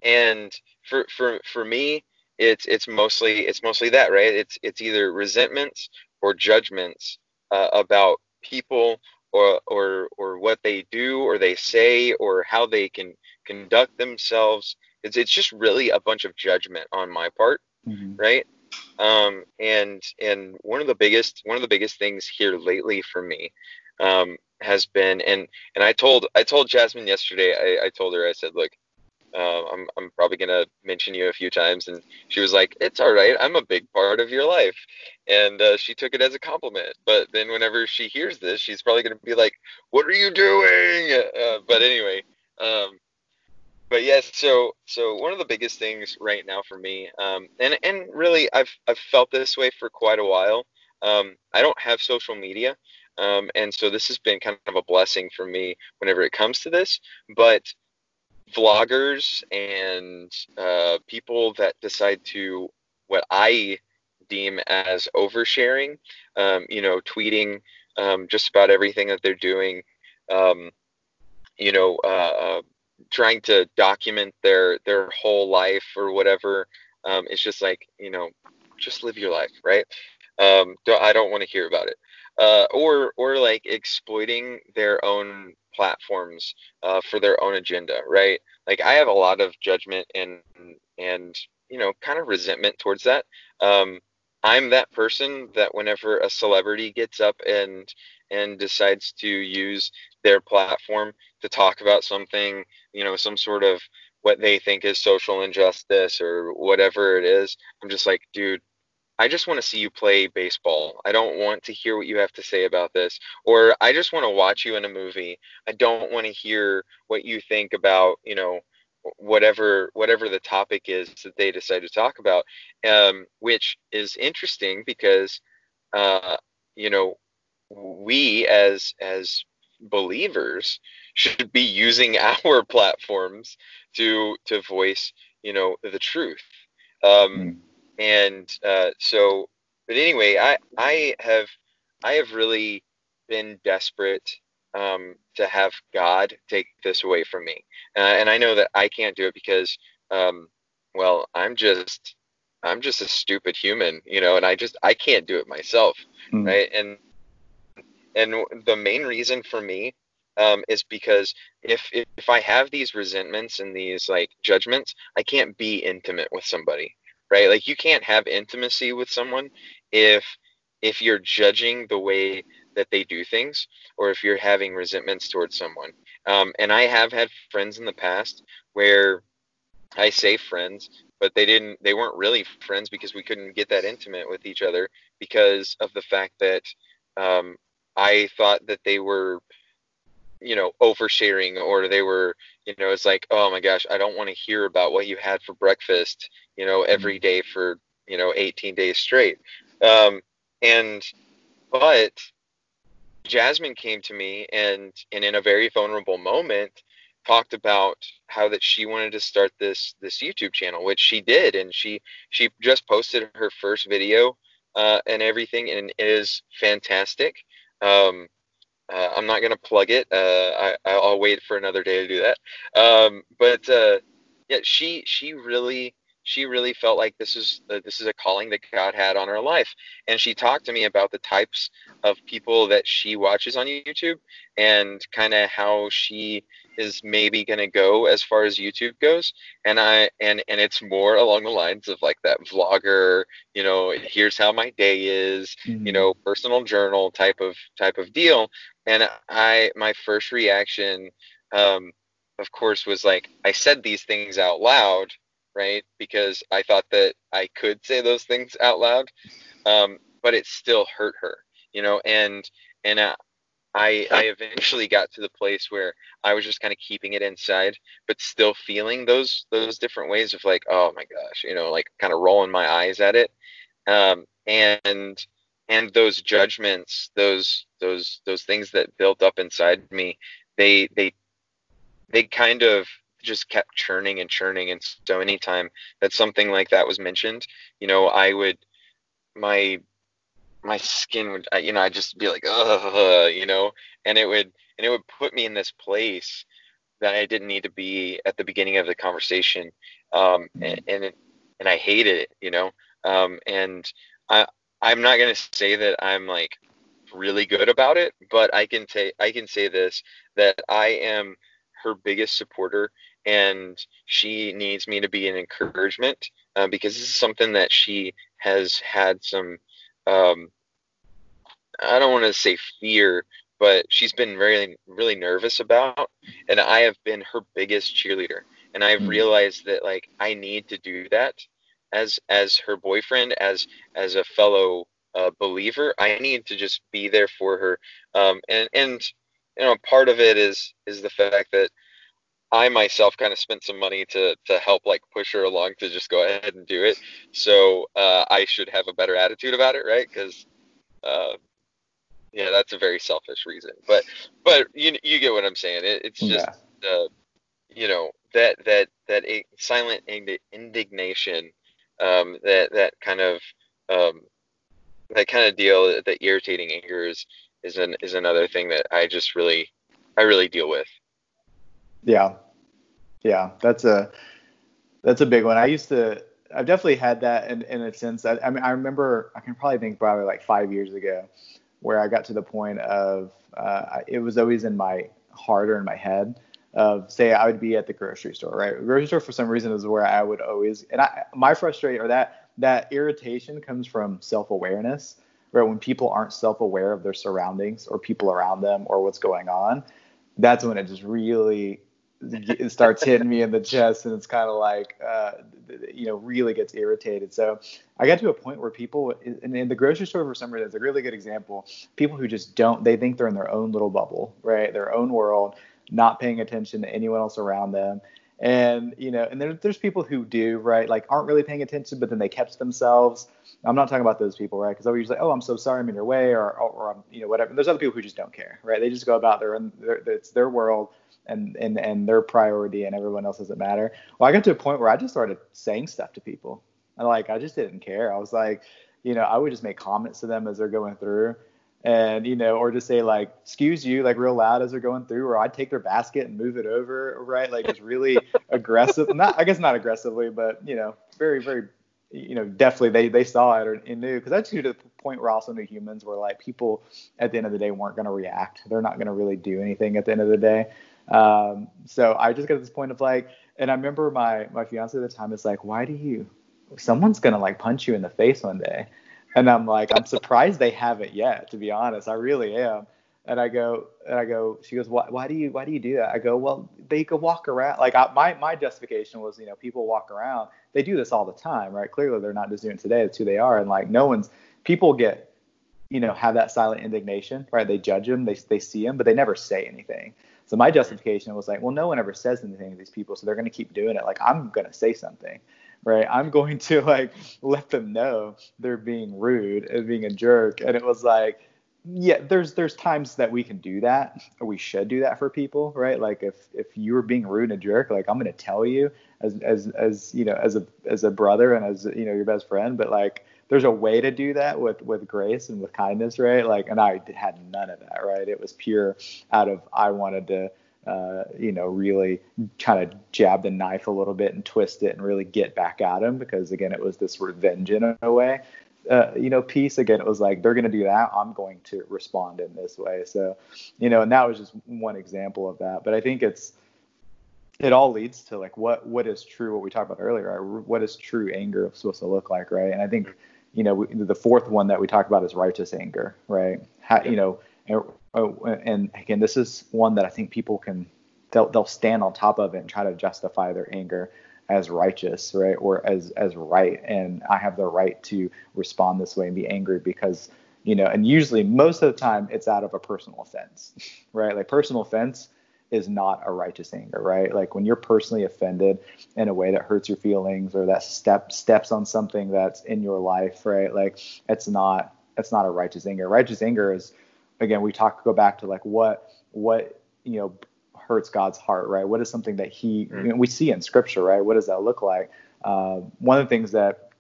and for for for me, it's it's mostly it's mostly that right. It's it's either resentments or judgments uh, about people or or or what they do or they say or how they can conduct themselves it's, it's just really a bunch of judgment on my part mm-hmm. right um, and and one of the biggest one of the biggest things here lately for me um, has been and and I told I told Jasmine yesterday I, I told her I said look uh, I'm I'm probably gonna mention you a few times and she was like it's all right. I'm a big part of your life. And uh, she took it as a compliment. But then whenever she hears this she's probably gonna be like what are you doing? Uh, but anyway um, but yes, so so one of the biggest things right now for me, um, and and really I've I've felt this way for quite a while. Um, I don't have social media, um, and so this has been kind of a blessing for me whenever it comes to this. But vloggers and uh, people that decide to what I deem as oversharing, um, you know, tweeting um, just about everything that they're doing, um, you know, uh, trying to document their their whole life or whatever um, it's just like you know just live your life right? Um, don't, i don't want to hear about it. Uh, or or like exploiting their own platforms uh, for their own agenda right? Like i have a lot of judgment and and you know kind of resentment towards that. Um, i'm that person that whenever a celebrity gets up and and decides to use their platform to talk about something, you know, some sort of what they think is social injustice or whatever it is, I'm just like, dude, I just want to see you play baseball. I don't want to hear what you have to say about this. Or I just want to watch you in a movie. I don't want to hear what you think about, you know, whatever whatever the topic is that they decide to talk about. Um, which is interesting because uh, you know, we as as believers should be using our platforms to to voice you know the truth um, mm. and uh, so but anyway i i have i have really been desperate um, to have god take this away from me uh, and i know that i can't do it because um, well i'm just i'm just a stupid human you know and i just i can't do it myself mm. right and and the main reason for me um, is because if if I have these resentments and these like judgments, I can't be intimate with somebody, right? Like you can't have intimacy with someone if if you're judging the way that they do things or if you're having resentments towards someone. Um, and I have had friends in the past where I say friends, but they didn't they weren't really friends because we couldn't get that intimate with each other because of the fact that um, I thought that they were, you know, oversharing or they were, you know, it's like, oh my gosh, I don't want to hear about what you had for breakfast, you know, every day for, you know, 18 days straight. Um, and, but Jasmine came to me and, and in a very vulnerable moment, talked about how that she wanted to start this this YouTube channel, which she did, and she she just posted her first video uh, and everything, and it is fantastic. Um, uh, I'm not gonna plug it. Uh, I I'll wait for another day to do that. Um, but uh, yeah, she she really she really felt like this is uh, this is a calling that God had on her life, and she talked to me about the types of people that she watches on YouTube and kind of how she is maybe going to go as far as YouTube goes. And I and and it's more along the lines of like that vlogger you know here's how my day is mm-hmm. you know personal journal type of type of deal. And I my first reaction um of course was like I said these things out loud right? Because I thought that I could say those things out loud, um, but it still hurt her, you know. And and uh, I I eventually got to the place where I was just kind of keeping it inside, but still feeling those those different ways of like, oh my gosh, you know, like kind of rolling my eyes at it, um, and and those judgments, those those those things that built up inside me, they they they kind of just kept churning and churning. And so anytime that something like that was mentioned, you know, I would, my, my skin would, you know, I'd just be like, ugh, you know, and it would, and it would put me in this place that I didn't need to be at the beginning of the conversation. Um, and, and, it, and I hated it, you know? Um, and I, I'm not going to say that I'm like really good about it, but I can say, I can say this, that I am her biggest supporter and she needs me to be an encouragement uh, because this is something that she has had some um, i don't want to say fear but she's been really really nervous about and i have been her biggest cheerleader. And i've mm-hmm. realized that like i need to do that as as her boyfriend as as a fellow uh, believer. I need to just be there for her. Um, and and you know part of it is is the fact that I myself kind of spent some money to to help like push her along to just go ahead and do it. So uh, I should have a better attitude about it, right? Because uh, yeah, that's a very selfish reason. But but you you get what I'm saying. It, it's just yeah. uh, you know that that that silent indignation um, that that kind of um, that kind of deal that irritating anger is is an is another thing that I just really I really deal with.
Yeah, yeah, that's a that's a big one. I used to I've definitely had that in, in a sense. I, I mean, I remember I can probably think probably like five years ago where I got to the point of uh, it was always in my heart or in my head of say I would be at the grocery store, right? Grocery store for some reason is where I would always and I my frustration or that that irritation comes from self awareness, right? When people aren't self aware of their surroundings or people around them or what's going on, that's when it just really it starts hitting me in the chest and it's kind of like uh, you know really gets irritated. So i got to a point where people in, in the grocery store for some reason it's a really good example people who just don't they think they're in their own little bubble right? Their own world not paying attention to anyone else around them. And you know and there, there's people who do right? Like aren't really paying attention but then they catch themselves. I'm not talking about those people right? Because they're usually oh i'm so sorry i'm in your way or, or, or i'm you know whatever. And there's other people who just don't care right? They just go about their own their, it's their world and and and their priority and everyone else doesn't matter. Well, I got to a point where I just started saying stuff to people. And like I just didn't care. I was like, you know, I would just make comments to them as they're going through. And, you know, or just say like, excuse you, like real loud as they're going through, or I'd take their basket and move it over, right? Like it's really aggressive. Not I guess not aggressively, but you know, very, very you know, definitely they they saw it or, and knew because that's to the point where also knew humans were like people at the end of the day weren't going to react. They're not going to really do anything at the end of the day. Um, so I just got to this point of like, and I remember my my fiance at the time is like, why do you? Someone's gonna like punch you in the face one day, and I'm like, I'm surprised they haven't yet. To be honest, I really am. And I go, and I go. She goes, why, why do you, why do you do that? I go, well, they could walk around. Like I, my, my justification was, you know, people walk around. They do this all the time, right? Clearly, they're not just doing it today. It's who they are, and like no one's. People get, you know, have that silent indignation, right? They judge them, they they see them, but they never say anything. So my justification was like, well, no one ever says anything to these people, so they're going to keep doing it. Like I'm going to say something, right? I'm going to like let them know they're being rude and being a jerk. And it was like, yeah, there's there's times that we can do that, or we should do that for people, right? Like if if you were being rude and a jerk, like I'm gonna tell you as as as you know as a as a brother and as you know your best friend, but like there's a way to do that with with grace and with kindness, right? Like, and I had none of that, right? It was pure out of I wanted to. Uh, you know, really kind of jab the knife a little bit and twist it and really get back at him because again, it was this revenge in a way uh, you know, piece again, it was like they're going to do that. I'm going to respond in this way. So, you know, and that was just one example of that. But I think it's it all leads to like what what is true. What we talked about earlier, right? what is true anger supposed to look like, right? And I think you know we, the fourth one that we talk about is righteous anger, right? How, you know, and, oh, and again, this is one that I think people can they'll they'll stand on top of it and try to justify their anger as righteous, right, or as as right, and I have the right to respond this way and be angry because you know, and usually most of the time it's out of a personal offense, right? Like personal offense is not a righteous anger, right? Like when you're personally offended in a way that hurts your feelings or that step steps on something that's in your life, right? Like it's not it's not a righteous anger. Righteous anger is again we talk go back to like what what you know hurts God's heart, right? What is something that He mm. you know, we see in Scripture, right? What does that look like? Uh, one of the things that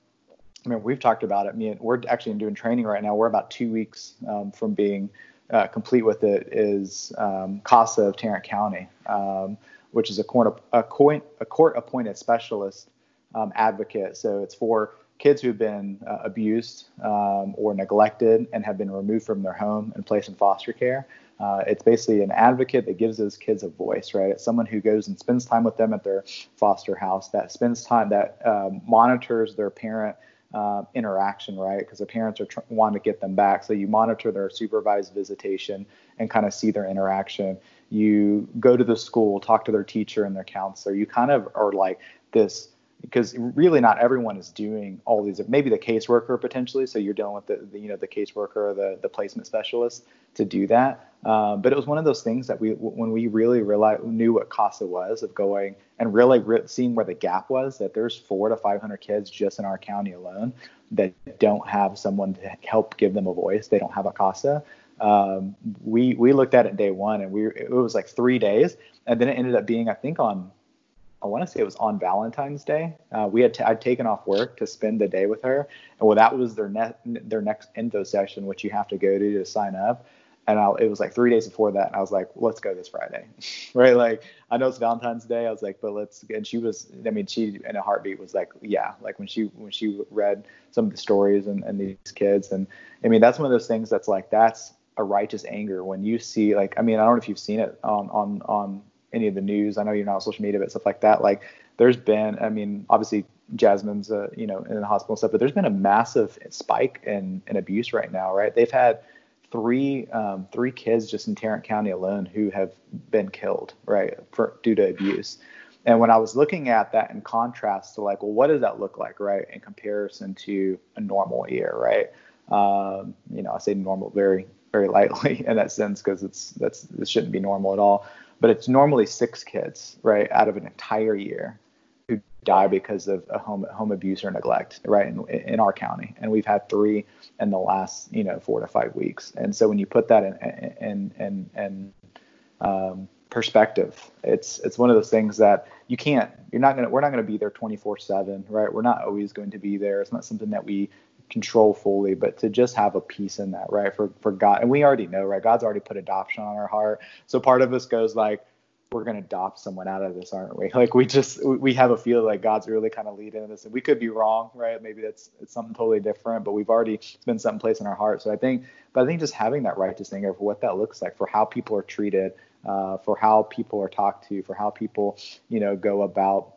I mean, we've talked about it. Me and we're actually doing training right now. We're about two weeks um, from being uh, complete with it. Is um, CASA of Tarrant County, um, which is a court a court, a court appointed specialist um, advocate. So it's for kids who've been uh, abused um, or neglected and have been removed from their home and placed in foster care. Uh, it's basically an advocate that gives those kids a voice, right? It's someone who goes and spends time with them at their foster house, that spends time, that um, monitors their parent uh, interaction, right? Because the parents are tr- want to get them back. So you monitor their supervised visitation and kind of see their interaction. You go to the school, talk to their teacher and their counselor. You kind of are like this because really not everyone is doing all these maybe the caseworker potentially so you're dealing with the, the you know the caseworker or the, the placement specialist to do that um, but it was one of those things that we when we really realized knew what CASA was of going and really re- seeing where the gap was that there's four to 500 kids just in our county alone that don't have someone to help give them a voice they don't have a CASA um, we we looked at it day one and we it was like three days and then it ended up being I think on I want to say it was on Valentine's Day. Uh, we had t- I'd taken off work to spend the day with her, and well, that was their net their next info session, which you have to go to to sign up. And I, it was like three days before that, and I was like, let's go this Friday, right? Like I know it's Valentine's Day. I was like, but let's. And she was, I mean, she in a heartbeat was like, yeah, like when she when she read some of the stories and, and these kids, and I mean, that's one of those things that's like that's a righteous anger when you see like, I mean, I don't know if you've seen it on on on any of the news. I know you're not on social media, but stuff like that. Like there's been, I mean, obviously Jasmine's, uh, you know, in the hospital and stuff, but there's been a massive spike in, in abuse right now, right? They've had three um, three kids just in Tarrant County alone who have been killed, right, for due to abuse. And when I was looking at that in contrast to like, well, what does that look like, right, in comparison to a normal year, right? Um, you know, I say normal very very lightly in that sense because it's that's it shouldn't be normal at all but it's normally six kids, right, out of an entire year die because of a home home abuse or neglect, right, in, in our county, and we've had three in the last, you know, four to five weeks. And so when you put that in in in, in um, perspective, it's it's one of those things that you can't, you're not gonna, we're not gonna be there 24/7, right? We're not always going to be there. It's not something that we control fully, but to just have a peace in that, right? For for God, and we already know, right? God's already put adoption on our heart. So part of us goes like, we're gonna adopt someone out of this, aren't we? Like we just we have a feel like God's really kind of leading this, and we could be wrong, right? Maybe that's it's something totally different, but we've already been some place in our heart. So I think, but I think just having that righteous anger for what that looks like, for how people are treated, uh, for how people are talked to, for how people, you know, go about,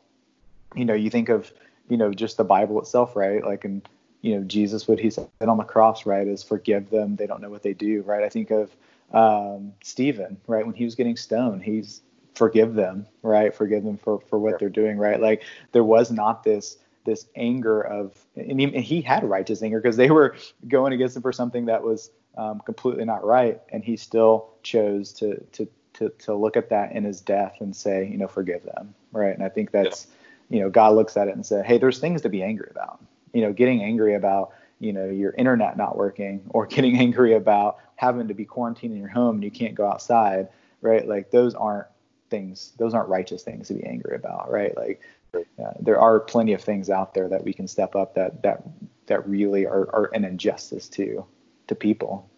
you know, you think of, you know, just the Bible itself, right? Like in you know Jesus what he said on the cross right is forgive them they don't know what they do right I think of um, Stephen right when he was getting stoned he's forgive them right? Forgive them for for what they're doing right? Like there was not this this anger of and he, and he had righteous anger because they were going against him for something that was um, completely not right. And he still chose to to to to look at that in his death and say you know forgive them right? And I think that's yeah. you know God looks at it and said hey there's things to be angry about. You know, getting angry about, you know, your internet not working or getting angry about having to be quarantined in your home and you can't go outside, right? Like those aren't things, those aren't righteous things to be angry about, right? Like uh, there are plenty of things out there that we can step up that that that really are, are an injustice to to people.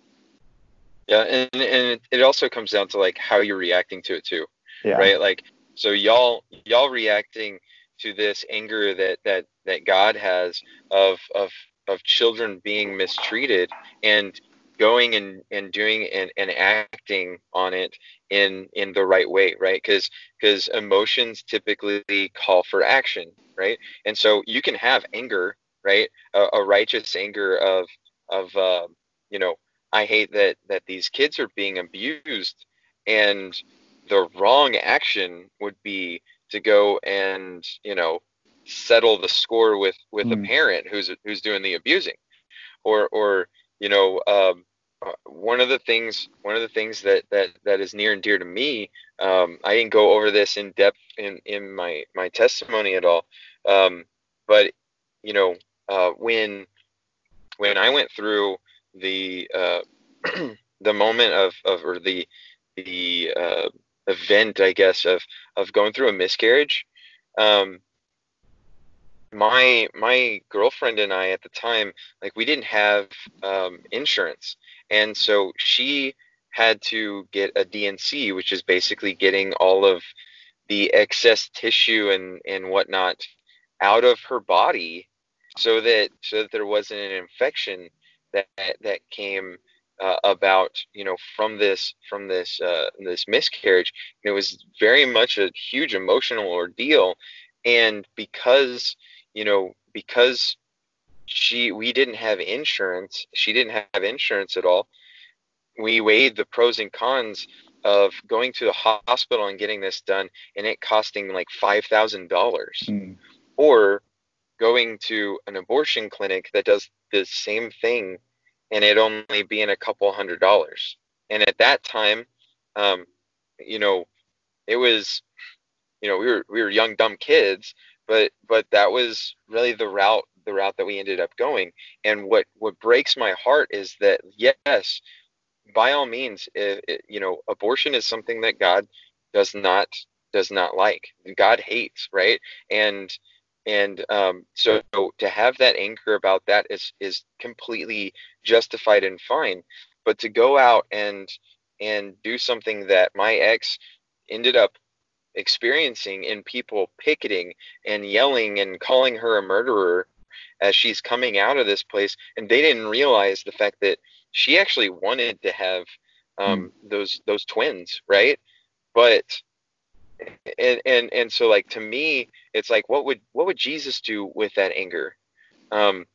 Yeah, and and it also comes down to like how you're reacting to it too,
yeah.
right? Like so y'all y'all reacting to this anger that that that God has of of of children being mistreated and going and, and doing and, and acting on it in in the right way right? Because because emotions typically call for action right? And so you can have anger right? A, a righteous anger of of uh, you know i hate that that these kids are being abused and the wrong action would be to go and you know settle the score with with mm. a parent who's who's doing the abusing. Or or you know um, uh, one of the things one of the things that that that is near and dear to me um, i didn't go over this in depth in in my my testimony at all um, but you know uh, when when i went through the uh, the moment of of or the the uh, event i guess of of going through a miscarriage um, my my girlfriend and I at the time, like we didn't have um, insurance, and so she had to get a D&C, which is basically getting all of the excess tissue and and whatnot out of her body, so that so that there wasn't an infection that that came uh, about you know from this from this uh, this miscarriage. And it was very much a huge emotional ordeal, and because you know, because she we didn't have insurance, she didn't have insurance at all. We weighed the pros and cons of going to the hospital and getting this done and it costing like five thousand dollars mm. or going to an abortion clinic that does the same thing and it only being a couple hundred dollars and at that time um, you know it was you know we were we were young dumb kids but but that was really the route the route that we ended up going. And what what breaks my heart is that yes by all means it, it, you know abortion is something that god does not does not like. God hates right? And and um, so to have that anger about that is is completely justified and fine. But to go out and and do something that my ex ended up experiencing in people picketing and yelling and calling her a murderer as she's coming out of this place and they didn't realize the fact that she actually wanted to have um, mm. those those twins right but and and and so like to me it's like what would what would jesus do with that anger um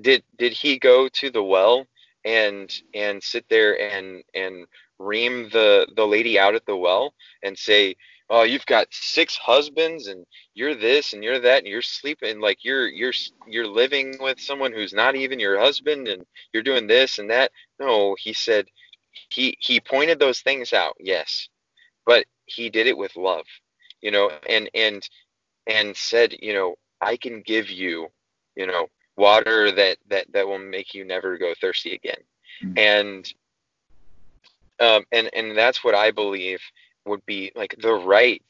did did he go to the well and and sit there and and ream the the lady out at the well and say oh you've got six husbands and you're this and you're that and you're sleeping like you're you're you're living with someone who's not even your husband and you're doing this and that no he said he he pointed those things out yes but he did it with love you know and and and said you know i can give you you know water that that that will make you never go thirsty again mm-hmm. and um and and that's what i believe would be like the right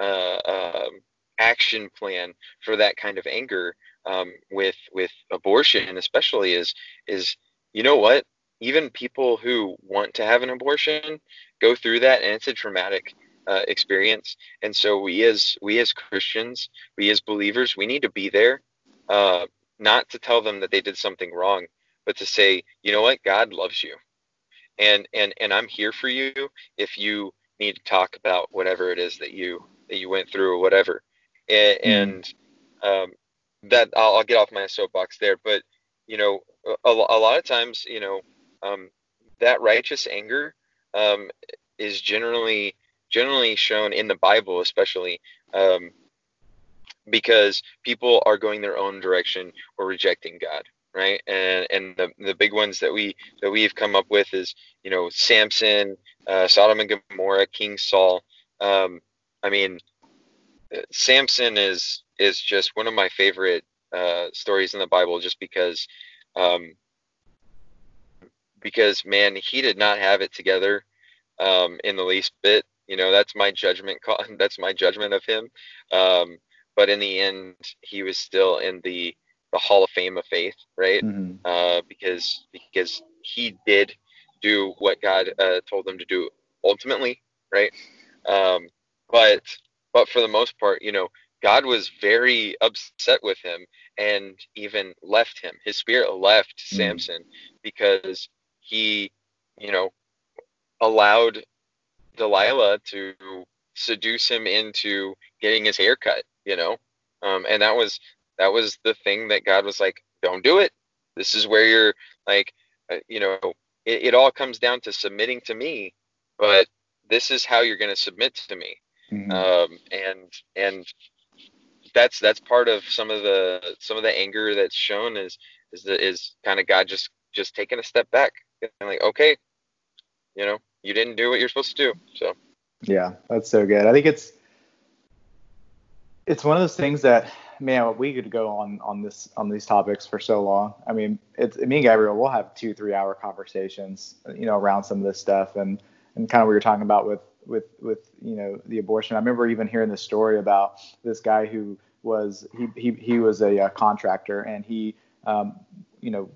uh, um, action plan for that kind of anger um, with with abortion, especially is is you know what? Even people who want to have an abortion go through that, and it's a traumatic uh, experience. And so we as we as Christians, we as believers, we need to be there, uh, not to tell them that they did something wrong, but to say, you know what, God loves you, and and and I'm here for you. If you need to talk about whatever it is that you that you went through or whatever and, mm. and um, that I'll, I'll, get off my soapbox there but you know a, a lot of times you know um, that righteous anger um, is generally generally shown in the bible especially um, because people are going their own direction or rejecting god right? And and the the big ones that we that we've come up with is you know Samson, uh, Sodom and Gomorrah, King Saul. Um, I mean, Samson is is just one of my favorite uh, stories in the Bible, just because um, because man, he did not have it together um, in the least bit. You know, that's my judgment. That's my judgment of him. Um, but in the end, he was still in the the Hall of Fame of faith, right? Mm-hmm. Uh, because because he did do what God uh, told him to do ultimately, right? Um, but but for the most part, you know, God was very upset with him and even left him. His spirit left mm-hmm. Samson because he, you know, allowed Delilah to seduce him into getting his hair cut, you know? Um, and that was that was the thing that God was like, don't do it. This is where you're like, uh, you know, it, it, all comes down to submitting to me, but this is how you're going to submit to me. Mm-hmm. Um, and, and that's, that's part of some of the, some of the anger that's shown is, is is kind of God just, just taking a step back and like, okay, you know, you didn't do what you're supposed to do. So,
yeah, that's so good. I think it's, it's one of those things that man, we could go on on this on these topics for so long. I mean, it's me and Gabriel, we'll have two three hour conversations, you know, around some of this stuff and and kind of what you're talking about with with with you know the abortion. I remember even hearing the story about this guy who was he he he was a, a contractor and he um, you know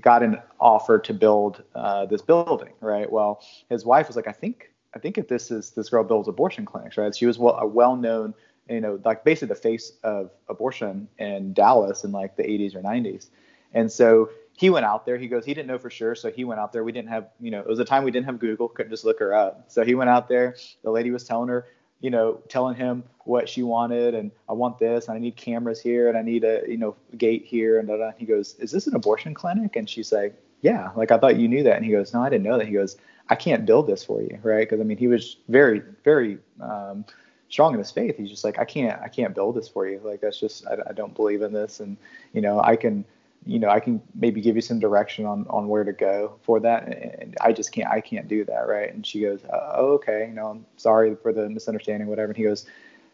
got an offer to build uh, this building, right? Well, his wife was like, I think I think if this is this girl builds abortion clinics, right? She was well, a well known you know, like basically the face of abortion in Dallas in like the 80s or 90s. And so he went out there. He goes, he didn't know for sure. So he went out there. We didn't have, you know, it was a time we didn't have Google, couldn't just look her up. So he went out there. The lady was telling her, you know, telling him what she wanted and I want this and I need cameras here and I need a, you know, gate here and da, da. he goes, is this an abortion clinic? And she's like, yeah, like I thought you knew that. And he goes, no, I didn't know that. He goes, I can't build this for you, right? Because I mean, he was very, very um, strong in his faith. He's just like, I can't, I can't build this for you. Like that's just, I, I don't believe in this. And you know, I can, you know, I can maybe give you some direction on on where to go for that. And I just can't, I can't do that, right? And she goes, oh, okay, you know, I'm sorry for the misunderstanding, whatever. And he goes,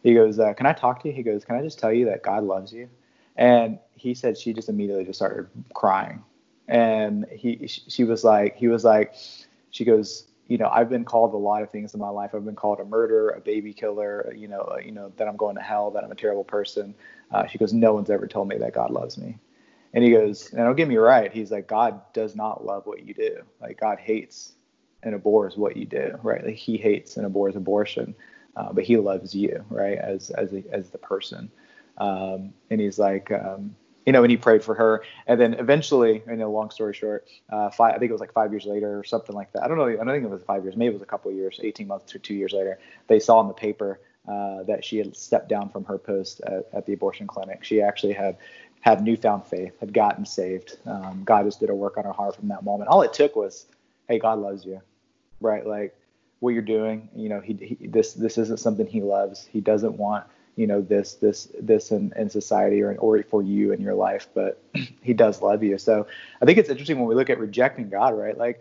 he goes, uh, can I talk to you? He goes, can I just tell you that God loves you? And he said she just immediately just started crying. And he, she was like, he was like, she goes, you know, I've been called a lot of things in my life. I've been called a murderer, a baby killer, you know, uh, you know that I'm going to hell, that I'm a terrible person. Uh, she goes, no one's ever told me that God loves me. And he goes, and don't get me right. He's like, God does not love what you do. Like God hates and abhors what you do, right? Like he hates and abhors abortion, uh, but he loves you, right? As as a, as the person. Um, and he's like, um, you know, and he prayed for her. And then eventually, you know, long story short, uh, five, I think it was like five years later or something like that. I don't know. I don't think it was five years. Maybe it was a couple of years, 18 months to two years later. They saw in the paper uh, that she had stepped down from her post at, at, the abortion clinic. She actually had had newfound faith, had gotten saved. Um, God just did a work on her heart from that moment. All it took was, hey, God loves you, right? Like what you're doing, you know, he, he this this isn't something he loves. He doesn't want you know this this this in, in society or in, or for you in your life but he does love you. So i think it's interesting when we look at rejecting god right? Like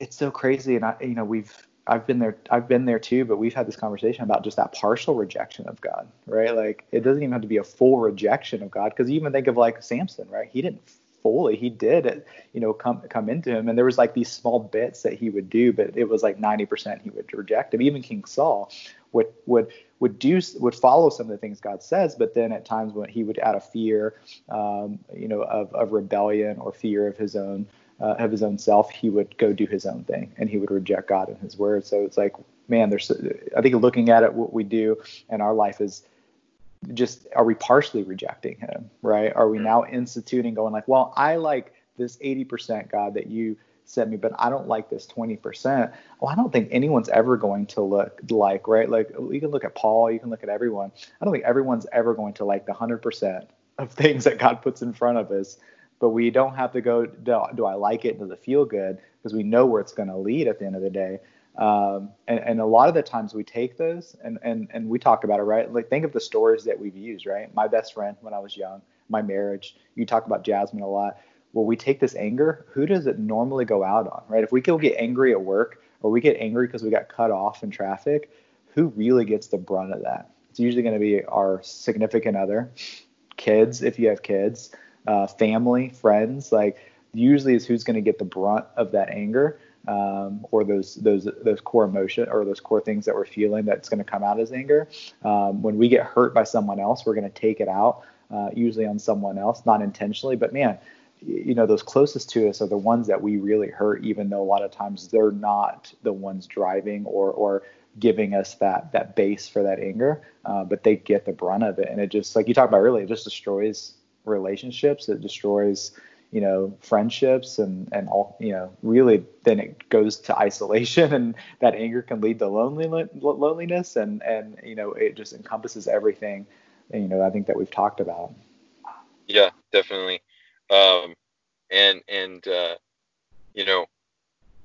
it's so crazy. And i you know we've i've been there i've been there too but we've had this conversation about just that partial rejection of god right? Like it doesn't even have to be a full rejection of god. Because you even think of like samson right? He didn't fully he did you know come come into him. And there was like these small bits that he would do but it was like 90% he would reject him. Even king saul would would would do would follow some of the things God says, but then at times when he would out of fear, um, you know, of, of rebellion or fear of his own uh, of his own self, he would go do his own thing and he would reject God and His word. So it's like, man, there's I think looking at it, what we do in our life is just are we partially rejecting Him, right? Are we now instituting going like, well, I like this 80% God that you sent me, but I don't like this 20%. Well, I don't think anyone's ever going to look like, right? Like you can look at Paul, you can look at everyone. I don't think everyone's ever going to like the 100% of things that God puts in front of us. But we don't have to go, do, do I like it? Does it feel good? Because we know where it's going to lead at the end of the day. Um, and, and, a lot of the times we take those and, and, and we talk about it, right? Like think of the stories that we've used, right? My best friend when I was young, my marriage, you talk about Jasmine a lot well, we take this anger, who does it normally go out on, right? If we go get angry at work or we get angry because we got cut off in traffic, who really gets the brunt of that? It's usually going to be our significant other, kids, if you have kids, uh, family, friends. Like usually is who's going to get the brunt of that anger um, or those those those core emotion or those core things that we're feeling that's going to come out as anger. Um, when we get hurt by someone else, we're going to take it out uh, usually on someone else, not intentionally, but man. You know, those closest to us are the ones that we really hurt, even though a lot of times they're not the ones driving or or giving us that that base for that anger, uh, but they get the brunt of it, and it just like you talked about earlier, it just destroys relationships. It destroys you know friendships and and all you know really then it goes to isolation and that anger can lead to loneliness loneliness and and you know it just encompasses everything you know i think that we've talked about
yeah definitely um and and uh you know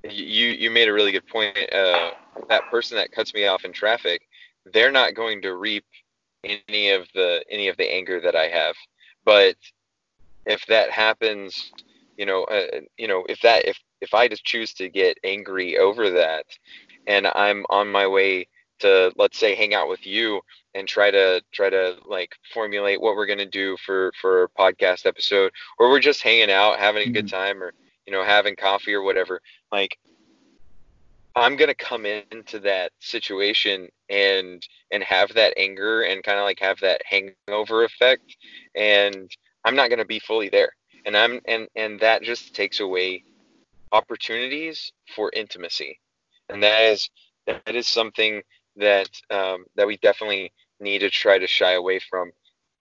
you you made a really good point uh that person that cuts me off in traffic they're not going to reap any of the any of the anger that i have. But if that happens, you know, uh, you know, if that if if I just choose to get angry over that, and I'm on my way to let's say hang out with you and try to try to like formulate what we're gonna do for for a podcast episode, or we're just hanging out having a good mm-hmm. time, or you know having coffee or whatever, like. I'm gonna come into that situation and and have that anger and kind of like have that hangover effect, and I'm not going to be fully there. And I'm and and that just takes away opportunities for intimacy. And that is that is something that um, that we definitely need to try to shy away from.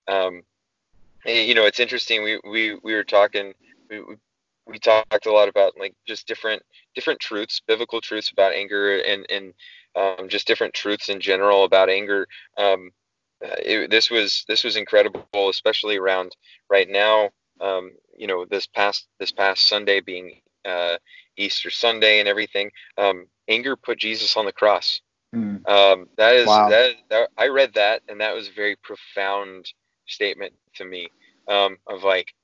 Um, you know, it's interesting. We we we were talking. We, we talked a lot about like just different different truths, biblical truths about anger, and and um, just different truths in general about anger. Um, uh, it, this was this was incredible, especially around right now. Um, you know, this past this past Sunday being uh, Easter Sunday and everything. Um, anger put Jesus on the cross. Mm. Um, that is wow. that, that, I read that and that was a very profound statement to me um, of like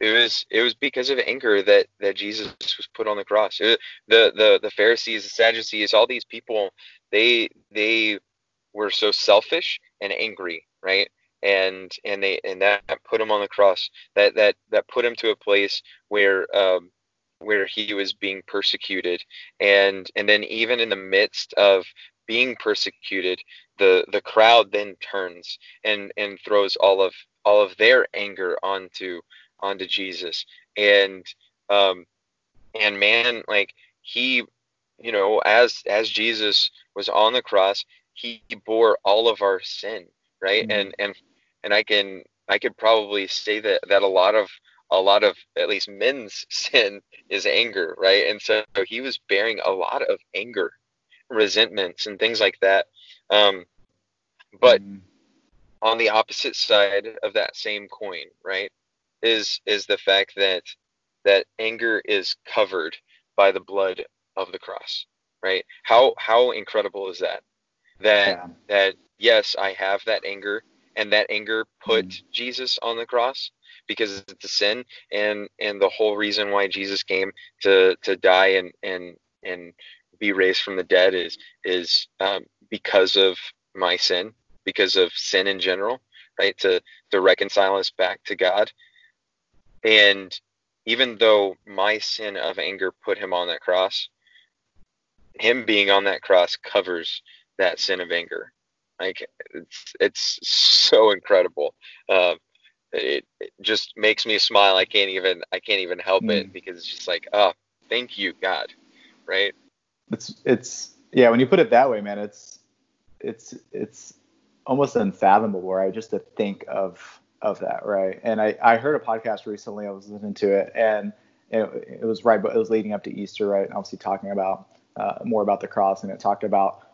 it was it was because of anger that that Jesus was put on the cross. It, the the the Pharisees, the Sadducees, all these people they they were so selfish and angry, right? And and they and that put him on the cross. That that that put him to a place where um, where he was being persecuted, and and then even in the midst of being persecuted, the the crowd then turns and and throws all of all of their anger onto onto Jesus, and um, and man, like he, you know, as as Jesus was on the cross, he bore all of our sin right? Mm-hmm. and and and i can i could probably say that that a lot of a lot of at least men's sin is anger right and so he was bearing a lot of anger resentments and things like that um but mm-hmm. on the opposite side of that same coin right is is the fact that that anger is covered by the blood of the cross right how how incredible is that that yeah. that yes, I have that anger, and that anger put mm. Jesus on the cross because it's a sin, and and the whole reason why Jesus came to to die and and and be raised from the dead is is um, because of my sin, because of sin in general, right? To to reconcile us back to God, and even though my sin of anger put him on that cross, him being on that cross covers that sin of anger. Like it's it's so incredible. Uh, it, it, just makes me smile. I can't even I can't even help mm. it because it's just like oh thank you God, right?
It's it's yeah when you put it that way, man. It's it's it's almost unfathomable, right? Just to think of of that, right? And I I heard a podcast recently. I was listening to it and. It, it was right, but it was leading up to Easter, right? Obviously, talking about uh, more about the cross, and it talked about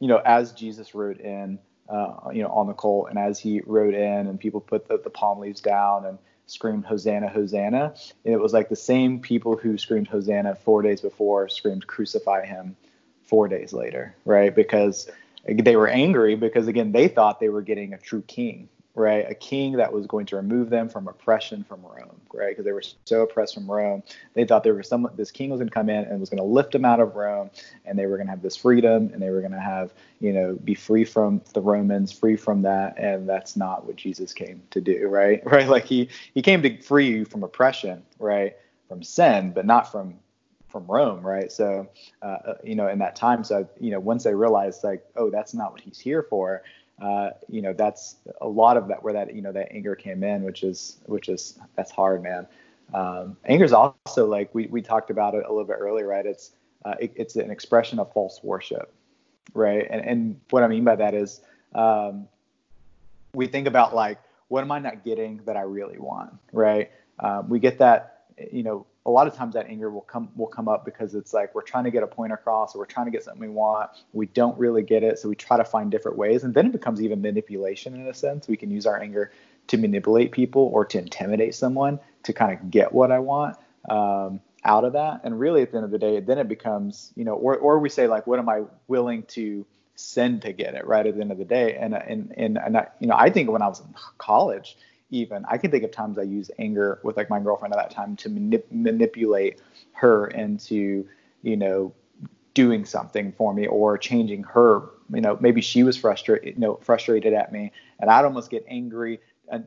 you know, as Jesus rode in, uh, you know, on the colt, and as he rode in, and people put the, the palm leaves down and screamed Hosanna, Hosanna, and it was like the same people who screamed Hosanna four days before screamed Crucify him four days later, right? Because they were angry because again they thought they were getting a true king, right? A king that was going to remove them from oppression from Rome, right? Because they were so oppressed from Rome. They thought there was some this king was going to come in and was going to lift them out of Rome, and they were going to have this freedom, and they were going to have, you know, be free from the Romans, free from that, and that's not what Jesus came to do, right? Right? Like he he came to free you from oppression, right? From sin, but not from from Rome, right? So, uh, uh you know, in that time, so you know, once they realized like, oh, that's not what he's here for, uh, you know, that's a lot of that where that you know that anger came in, which is which is that's hard, man. Um, anger is also like we we talked about it a little bit earlier, right? It's uh, it, it's an expression of false worship, right? And and what I mean by that is um, we think about like what am I not getting that I really want, right? Um, we get that, you know, a lot of times that anger will come will come up because it's like we're trying to get a point across or we're trying to get something we want. We don't really get it so we try to find different ways and then it becomes even manipulation in a sense. We can use our anger to manipulate people or to intimidate someone to kind of get what i want um, out of that. And really at the end of the day then it becomes you know or, or we say like what am i willing to send to get it right at the end of the day? And and and, and I, you know i think when i was in college even. I can think of times i used anger with like my girlfriend at that time to manip- manipulate her into you know doing something for me or changing her you know maybe she was frustrated you know frustrated at me and i'd almost get angry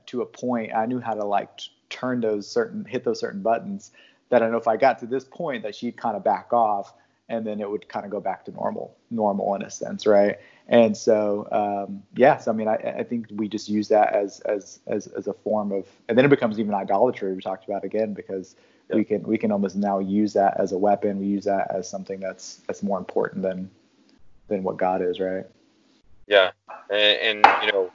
to a point i knew how to like turn those certain hit those certain buttons that i know if i got to this point that she'd kind of back off and then it would kind of go back to normal normal in a sense right and so um, yes i mean I, I, think we just use that as, as as as a form of and then it becomes even idolatry we talked about again because yep. we can we can almost now use that as a weapon. We use that as something that's that's more important than than what god is right?
Yeah. And, and you know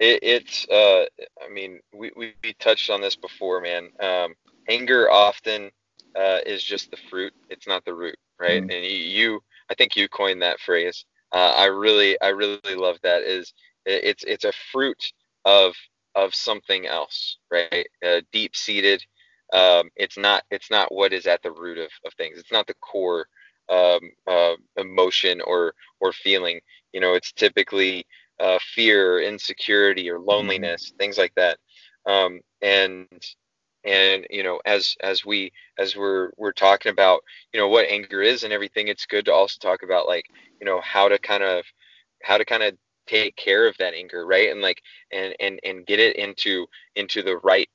it, it's uh i mean we, we touched on this before man. Um, anger often uh, is just the fruit. It's not the root right? Mm-hmm. and you i think you coined that phrase uh, I really I really love that is it's it's a fruit of of something else right uh, deep seated um, it's not it's not what is at the root of, of things it's not the core um, uh, emotion or or feeling you know it's typically uh, fear insecurity or mm-hmm. loneliness mm-hmm. things like that um, and and you know as as we as we're we're talking about you know what anger is and everything it's good to also talk about like you know how to kind of how to kind of take care of that anger right and like and and and get it into into the right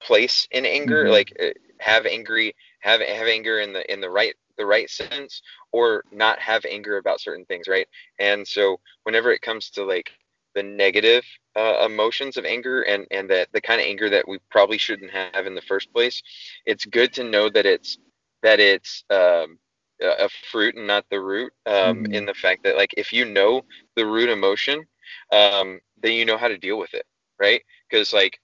place in anger mm-hmm. like uh, have angry have have anger in the in the right the right sense or not have anger about certain things right and so whenever it comes to like the negative uh, emotions of anger and and that the kind of anger that we probably shouldn't have in the first place it's good to know that it's that it's um, a fruit and not the root um, mm-hmm. in the fact that like if you know the root emotion um, then you know how to deal with it right because like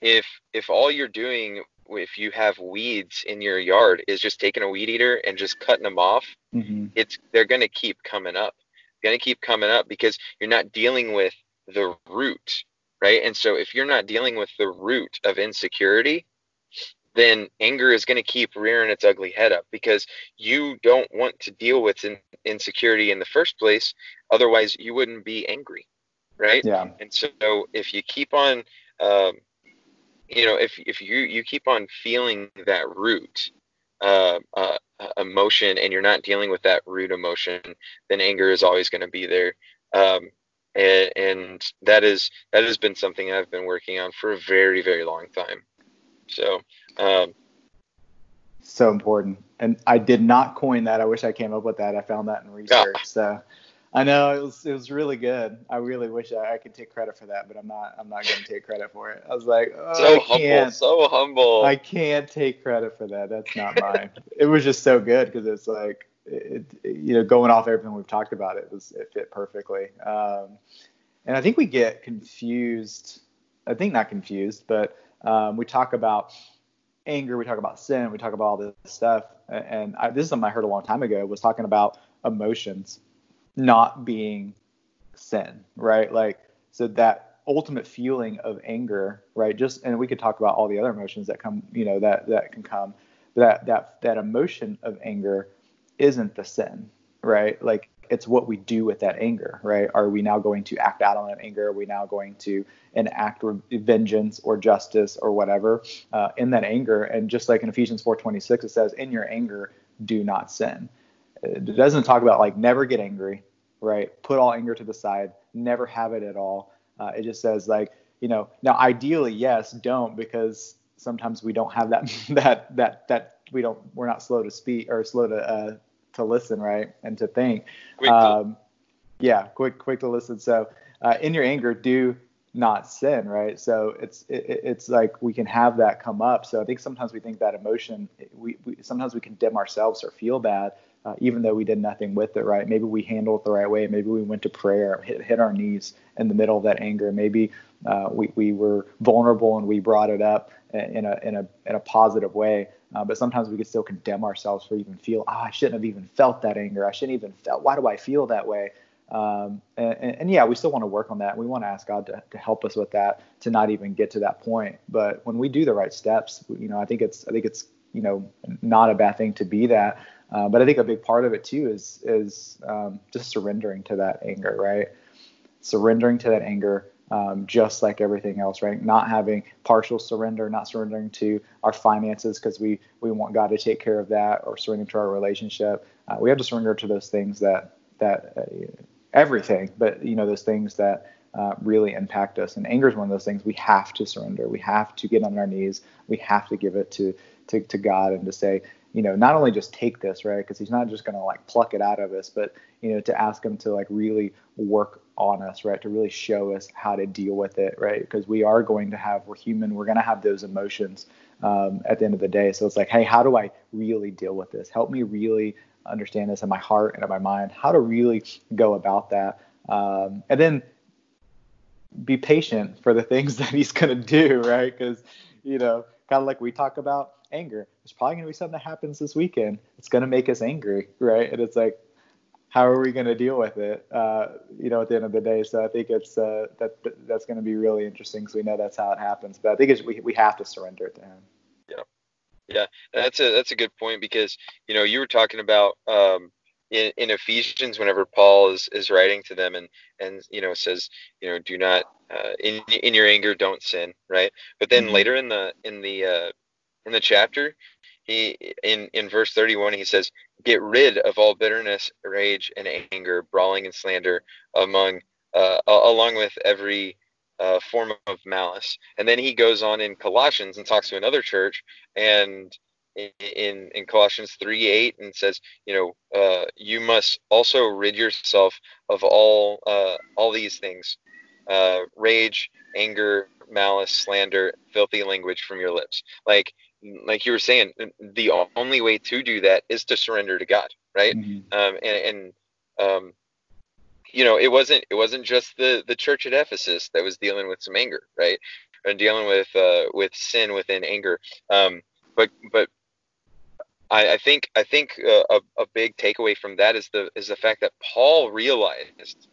if if all you're doing if you have weeds in your yard is just taking a weed eater and just cutting them off mm-hmm. it's they're going to keep coming up going to keep coming up because you're not dealing with the root, right? And so if you're not dealing with the root of insecurity, then anger is going to keep rearing its ugly head up because you don't want to deal with in, insecurity in the first place. Otherwise, you wouldn't be angry, right?
Yeah.
And so if you keep on, um, you know, if if you you keep on feeling that root uh, uh, emotion and you're not dealing with that root emotion, then anger is always going to be there. Um, and, and that is that has been something I've been working on for a very very long time. So. Um,
so important, and I did not coin that. I wish I came up with that. I found that in research. Yeah. So. I know it was it was really good. I really wish I, I could take credit for that, but I'm not I'm not gonna take credit for it. I was like, oh,
so
I
humble, so humble.
I can't take credit for that. That's not mine. it was just so good because it's like it, you know, going off everything we've talked about, it was it fit perfectly. Um, and I think we get confused. I think not confused, but um, we talk about anger, we talk about sin, we talk about all this stuff. And I, this is something I heard a long time ago. Was talking about emotions not being sin, right? Like so that ultimate feeling of anger, right? Just and we could talk about all the other emotions that come, you know, that that can come. That that that emotion of anger isn't the sin, right? Like it's what we do with that anger, right? Are we now going to act out on that anger? Are we now going to enact vengeance or justice or whatever uh, in that anger? And just like in Ephesians 4:26, it says, "In your anger, do not sin." It doesn't talk about like never get angry, right? Put all anger to the side, never have it at all. Uh, it just says like, you know, now ideally, yes, don't because sometimes we don't have that that that that we don't we're not slow to speak or slow to uh, to listen, right, and to think. Um, yeah, quick quick to listen. So uh, in your anger, do not sin, right? So it's it, it's like we can have that come up. So I think sometimes we think that emotion, we, we sometimes we condemn ourselves or feel bad, uh, even though we did nothing with it, right? Maybe we handled it the right way. Maybe we went to prayer, hit, hit our knees in the middle of that anger. Maybe uh, we we were vulnerable and we brought it up in a in a in a positive way. Uh, but sometimes we can still condemn ourselves for even feel, oh, I shouldn't have even felt that anger. I shouldn't even felt. Why do I feel that way? Um, and, and, and, yeah, we still want to work on that. We want to ask God to, to help us with that, to not even get to that point. But when we do the right steps, you know, I think it's, I think it's, you know, not a bad thing to be that. Uh, but I think a big part of it too is, is um, just surrendering to that anger, right? Surrendering to that anger, um, just like everything else, right? Not having partial surrender, not surrendering to our finances because we we want God to take care of that, or surrendering to our relationship. Uh, we have to surrender to those things that that uh, everything, but you know those things that uh, really impact us. And anger is one of those things we have to surrender. We have to get on our knees. We have to give it to to, to God and to say, you know, not only just take this, right? Because He's not just going to like pluck it out of us, but you know, to ask Him to like really work on us, right? To really show us how to deal with it, right? Because we are going to have, we're human, we're going to have those emotions um, at the end of the day. So it's like, hey, how do I really deal with this? Help me really understand this in my heart and in my mind, how to really go about that. Um, and then be patient for the things that he's going to do, right? Because, you know, kind of like we talk about anger, there's probably going to be something that happens this weekend. It's going to make us angry, right? And it's like, how are we going to deal with it? Uh, you know, at the end of the day. So I think it's uh, that that's going to be really interesting because we know that's how it happens. But I think it's, we we have to surrender it to him.
Yeah, yeah, that's a that's a good point because you know you were talking about um, in, in Ephesians whenever Paul is, is writing to them and and you know says you know do not uh, in in your anger don't sin right. But then mm-hmm. later in the in the uh, in the chapter he in in verse 31 he says get rid of all bitterness rage and anger brawling and slander among uh, along with every uh, form of malice. And then he goes on in colossians and talks to another church and in in colossians 3 8 and says you know uh, you must also rid yourself of all uh, all these things uh, rage anger malice slander filthy language from your lips. Like like you were saying, the only way to do that is to surrender to God, right? Mm-hmm. Um, and, and um, you know, it wasn't it wasn't just the the church at Ephesus that was dealing with some anger, right? And dealing with uh, with sin within anger. Um, but but I, I think I think uh, a, a big takeaway from that is the is the fact that Paul realized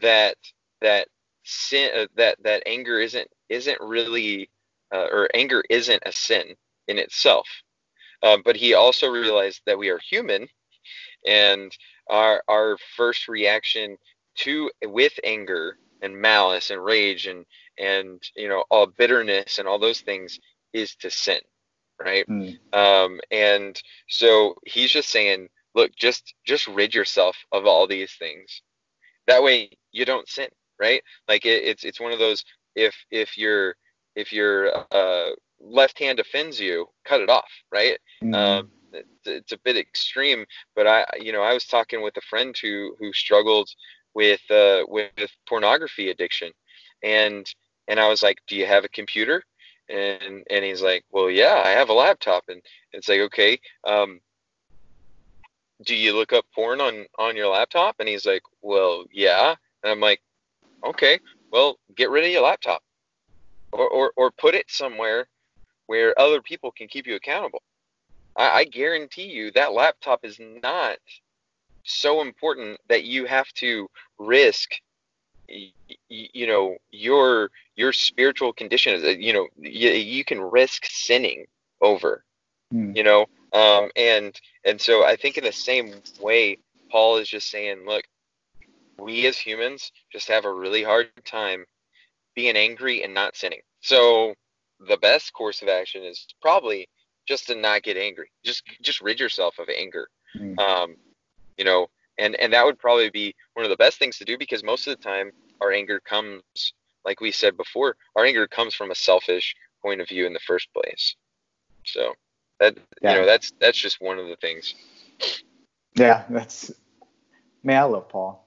that that sin uh, that that anger isn't isn't really uh, or anger isn't a sin in itself. Uh, but he also realized that we are human, and our our first reaction to with anger and malice and rage and and you know all bitterness and all those things is to sin, right? Mm. Um, and so he's just saying, look, just just rid yourself of all these things. That way you don't sin, right? Like it, it's it's one of those if if you're if you're uh, left hand offends you, cut it off, right? Mm-hmm. Um, it's, it's, a bit extreme, but I, you know, I was talking with a friend who who struggled with uh, with pornography addiction, and and I was like, "Do you have a computer?" And and he's like, "Well, yeah, I have a laptop." And it's like, "Okay, um, do you look up porn on on your laptop?" And he's like, "Well, yeah." And I'm like, "Okay, well, get rid of your laptop." Or, or, or put it somewhere where other people can keep you accountable. I, I guarantee you that laptop is not so important that you have to risk you know your your spiritual condition is you know you, you can risk sinning over mm. you know um and and so i think in the same way Paul is just saying, look, we as humans just have a really hard time being angry and not sinning. So the best course of action is probably just to not get angry. Just just rid yourself of anger. Mm. Um, you know, and and that would probably be one of the best things to do because most of the time our anger comes, like we said before, our anger comes from a selfish point of view in the first place. So that yeah. you know that's that's just one of the things.
Yeah, that's man. I love Paul.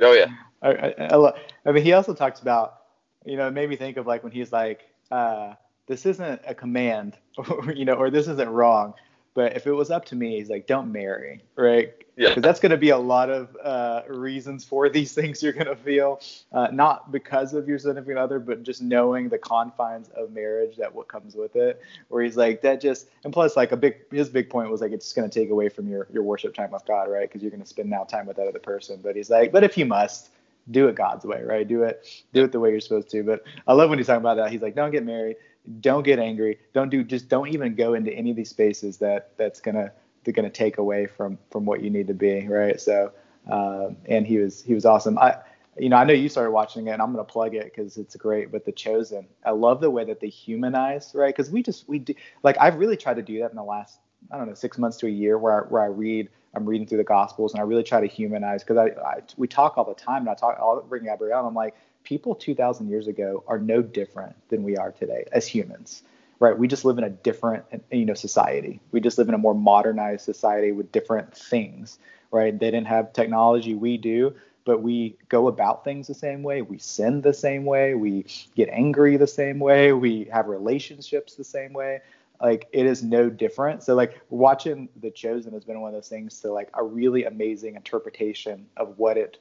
Oh yeah.
I, I, I, love, I mean, he also talks about, you know, it made me think of like when he's like, uh, this isn't a command, or, you know, or this isn't wrong. But if it was up to me, he's like, don't marry, right? Yeah. Because that's going to be a lot of uh, reasons for these things you're going to feel, uh, not because of your significant other, but just knowing the confines of marriage that what comes with it. Where he's like, that just, and plus, like a big, his big point was like, it's just going to take away from your your worship time with God, right? Because you're going to spend now time with that other person. But he's like, but if you must, do it God's way, right? Do it, do it the way you're supposed to. But I love when he's talking about that. He's like, don't get married, don't get angry, don't do, just don't even go into any of these spaces that that's gonna they're gonna take away from from what you need to be, right? So, um, and he was he was awesome. I, you know, I know you started watching it, and I'm gonna plug it because it's great. But The Chosen, I love the way that they humanize, right? Because we just we do like I've really tried to do that in the last I don't know six months to a year, where I, where I read I'm reading through the Gospels and I really try to humanize because I, I, we talk all the time and I talk I'll bring Gabrielle. and I'm like people 2,000 years ago are no different than we are today as humans, right? We just live in a different you know society. We just live in a more modernized society with different things, right? They didn't have technology we do, but we go about things the same way. We sin the same way. We get angry the same way. We have relationships the same way like it is no different. So like watching The Chosen has been one of those things to like a really amazing interpretation of what it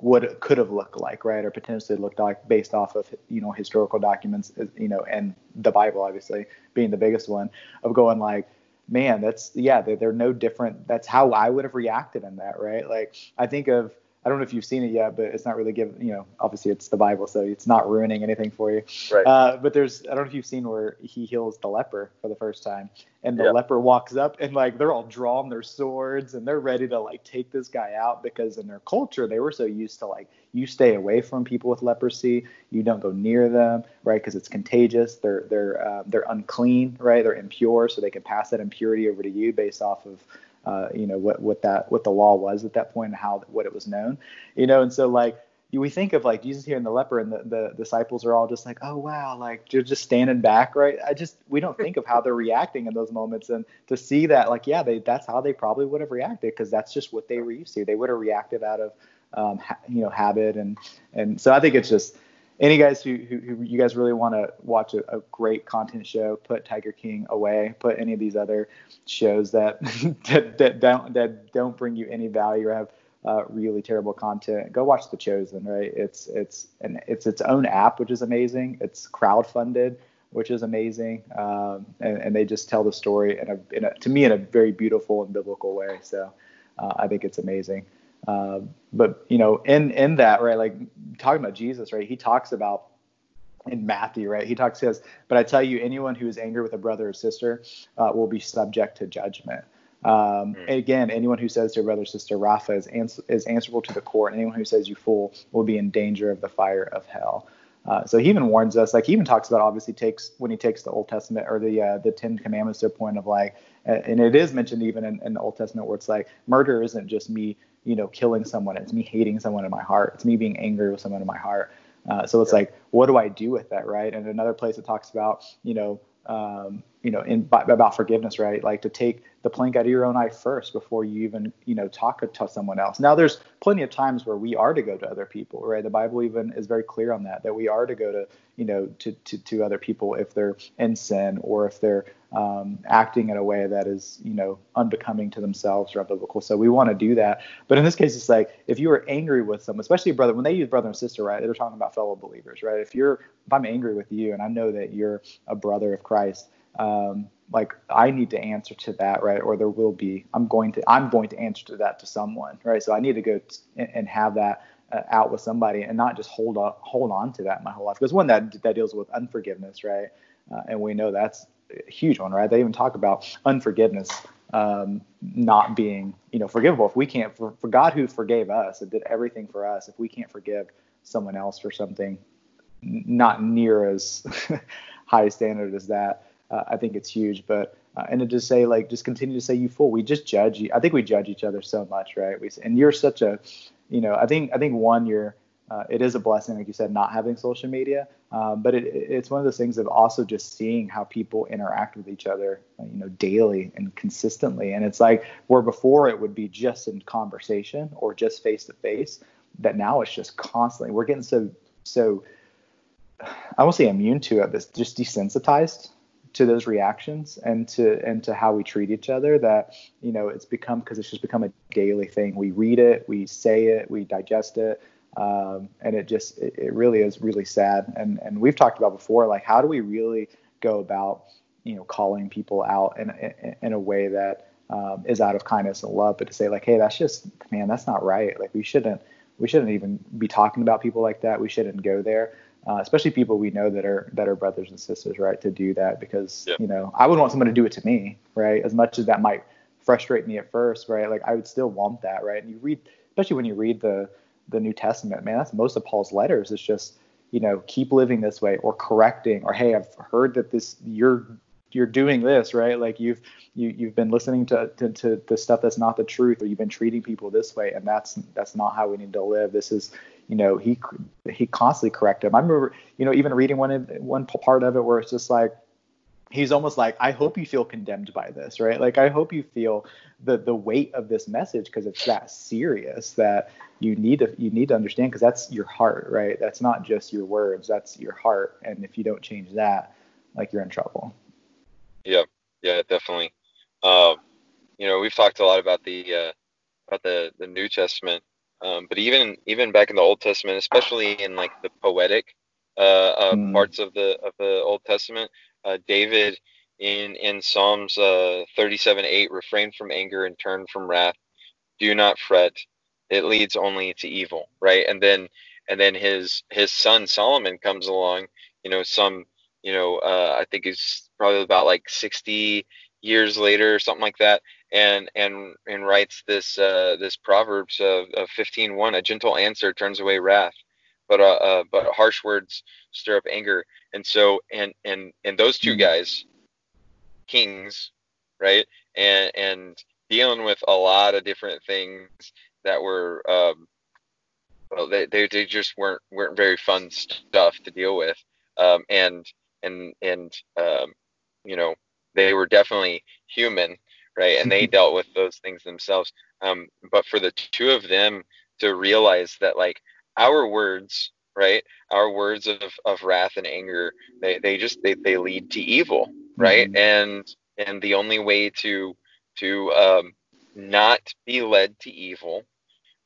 what it could have looked like, right, or potentially looked like based off of you know historical documents, you know, and the Bible obviously being the biggest one of going like, man, that's yeah, they're, they're no different. That's how I would have reacted in that, right? Like I think of I don't know if you've seen it yet, but it's not really given. You know, obviously it's the Bible, so it's not ruining anything for you.
Right.
Uh, but there's I don't know if you've seen where he heals the leper for the first time, and the leper walks up and like they're all drawing their swords and they're ready to like take this guy out because in their culture they were so used to like you stay away from people with leprosy, you don't go near them, right? Because it's contagious. They're they're uh, they're unclean, right? They're impure, so they can pass that impurity over to you based off of uh, you know what what that what the law was at that point and how what it was known you know? And so like we think of like Jesus here and the leper and the, the disciples are all just like oh wow like you're just standing back right? I just we don't think of how they're reacting in those moments. And to see that like yeah they that's how they probably would have reacted because that's just what they were used to. They would have reacted out of um, ha- you know habit. And and so I think it's just any guys who, who, who you guys really want to watch a, a, great content show, put Tiger King away. Put any of these other shows that that, that don't that don't bring you any value or have uh, really terrible content. Go watch The Chosen. Right? It's it's and it's its own app, which is amazing. It's crowd funded, which is amazing, um, and, and, they just tell the story in a, in a to me in a very beautiful and biblical way. So uh, I think it's amazing. Uh, but you know, in in that right, like talking about Jesus, right? He talks about in Matthew, right? He talks says, "But I tell you, anyone who is angry with a brother or sister uh, will be subject to judgment." Um, mm. Again, anyone who says to a brother or sister, "Rapha," is, ans- is answerable to the court. And anyone who says, "You fool," will be in danger of the fire of hell. Uh, so he even warns us, like he even talks about obviously takes when he takes the Old Testament or the uh, the Ten Commandments to a point of like, and it is mentioned even in, in the Old Testament where it's like murder isn't just me you know, killing someone. It's me hating someone in my heart. It's me being angry with someone in my heart. Uh, so it's yeah. like, what do I do with that, right? And another place it talks about, you know, um, you know, in about forgiveness, right? Like to take the plank out of your own eye first before you even, you know, talk to someone else. Now, there's plenty of times where we are to go to other people, right? The Bible even is very clear on that, that we are to go to, you know, to to, to other people if they're in sin or if they're um, acting in a way that is, you know, unbecoming to themselves or unbiblical. So we want to do that. But in this case, it's like if you are angry with someone, especially a brother, when they use brother and sister, right? They're talking about fellow believers, right? If you're, if I'm angry with you and I know that you're a brother of Christ, um, like I need to answer to that, right? Or there will be, I'm going to, I'm going to answer to that to someone, right? So I need to go t- and have that uh, out with somebody and not just hold on, hold on to that my whole life. Because one that that deals with unforgiveness, right? Uh, and we know that's a huge one, right? They even talk about unforgiveness um, not being, you know, forgivable. If we can't, for, for God who forgave us and did everything for us, if we can't forgive someone else for something not near as high standard as that, uh, I think it's huge. But uh, and to just say like, just continue to say you fool. We just judge you. I think we judge each other so much, right? We and you're such a, you know, I think I think one you're uh, it is a blessing, like you said, not having social media. Um, but it, it's one of those things of also just seeing how people interact with each other, you know, daily and consistently. And it's like where before it would be just in conversation or just face to face, that now it's just constantly. We're getting so so. I won't say immune to it, but just desensitized to those reactions and to and to how we treat each other that you know it's become because it's just become a daily thing. We read it we say it we digest it um, and it just it, it, really is really sad. And and we've talked about before like how do we really go about you know calling people out in in, in a way that um, is out of kindness and love but to say like hey that's just man that's not right. Like we shouldn't we shouldn't even be talking about people like that. We shouldn't go there uh, especially people we know that are that are brothers and sisters right to do that because yeah. you know i would want someone to do it to me right as much as that might frustrate me at first right like i would still want that right and you read especially when you read the the New Testament, man, that's most of Paul's letters. It's just, you know, keep living this way or correcting or hey, I've heard that this you're you're doing this, right? Like you've you you've been listening to, to to the stuff that's not the truth or you've been treating people this way and that's that's not how we need to live. This is, you know, he he constantly corrected him. I remember, you know, even reading one one part of it where it's just like he's almost like i hope you feel condemned by this right? Like i hope you feel the the weight of this message because it's that serious that you need to you need to understand because that's your heart right? That's not just your words that's your heart. And if you don't change that like you're in trouble.
Yeah yeah definitely. Um you know we've talked a lot about the uh about the the new testament um but even even back in the old testament especially in like the poetic uh, uh mm. parts of the of the old testament uh, David in in Psalms uh, 37 8 refrain from anger and turn from wrath. Do not fret. It leads only to evil right? And then and then his his son Solomon comes along you know some you know uh, I think it's probably about like 60 years later or something like that and and and writes this uh, this proverbs of, of 15 1 a gentle answer turns away wrath but uh, uh, but harsh words stir up anger and so and and and those two mm-hmm. guys kings right and and dealing with a lot of different things that were um well they, they, they just weren't weren't very fun stuff to deal with um and and and um you know they were definitely human right? And they dealt with those things themselves. Um but for the two of them to realize that like our words right our words of, of wrath and anger they, they just they, they lead to evil right? Mm-hmm. and and the only way to to um, not be led to evil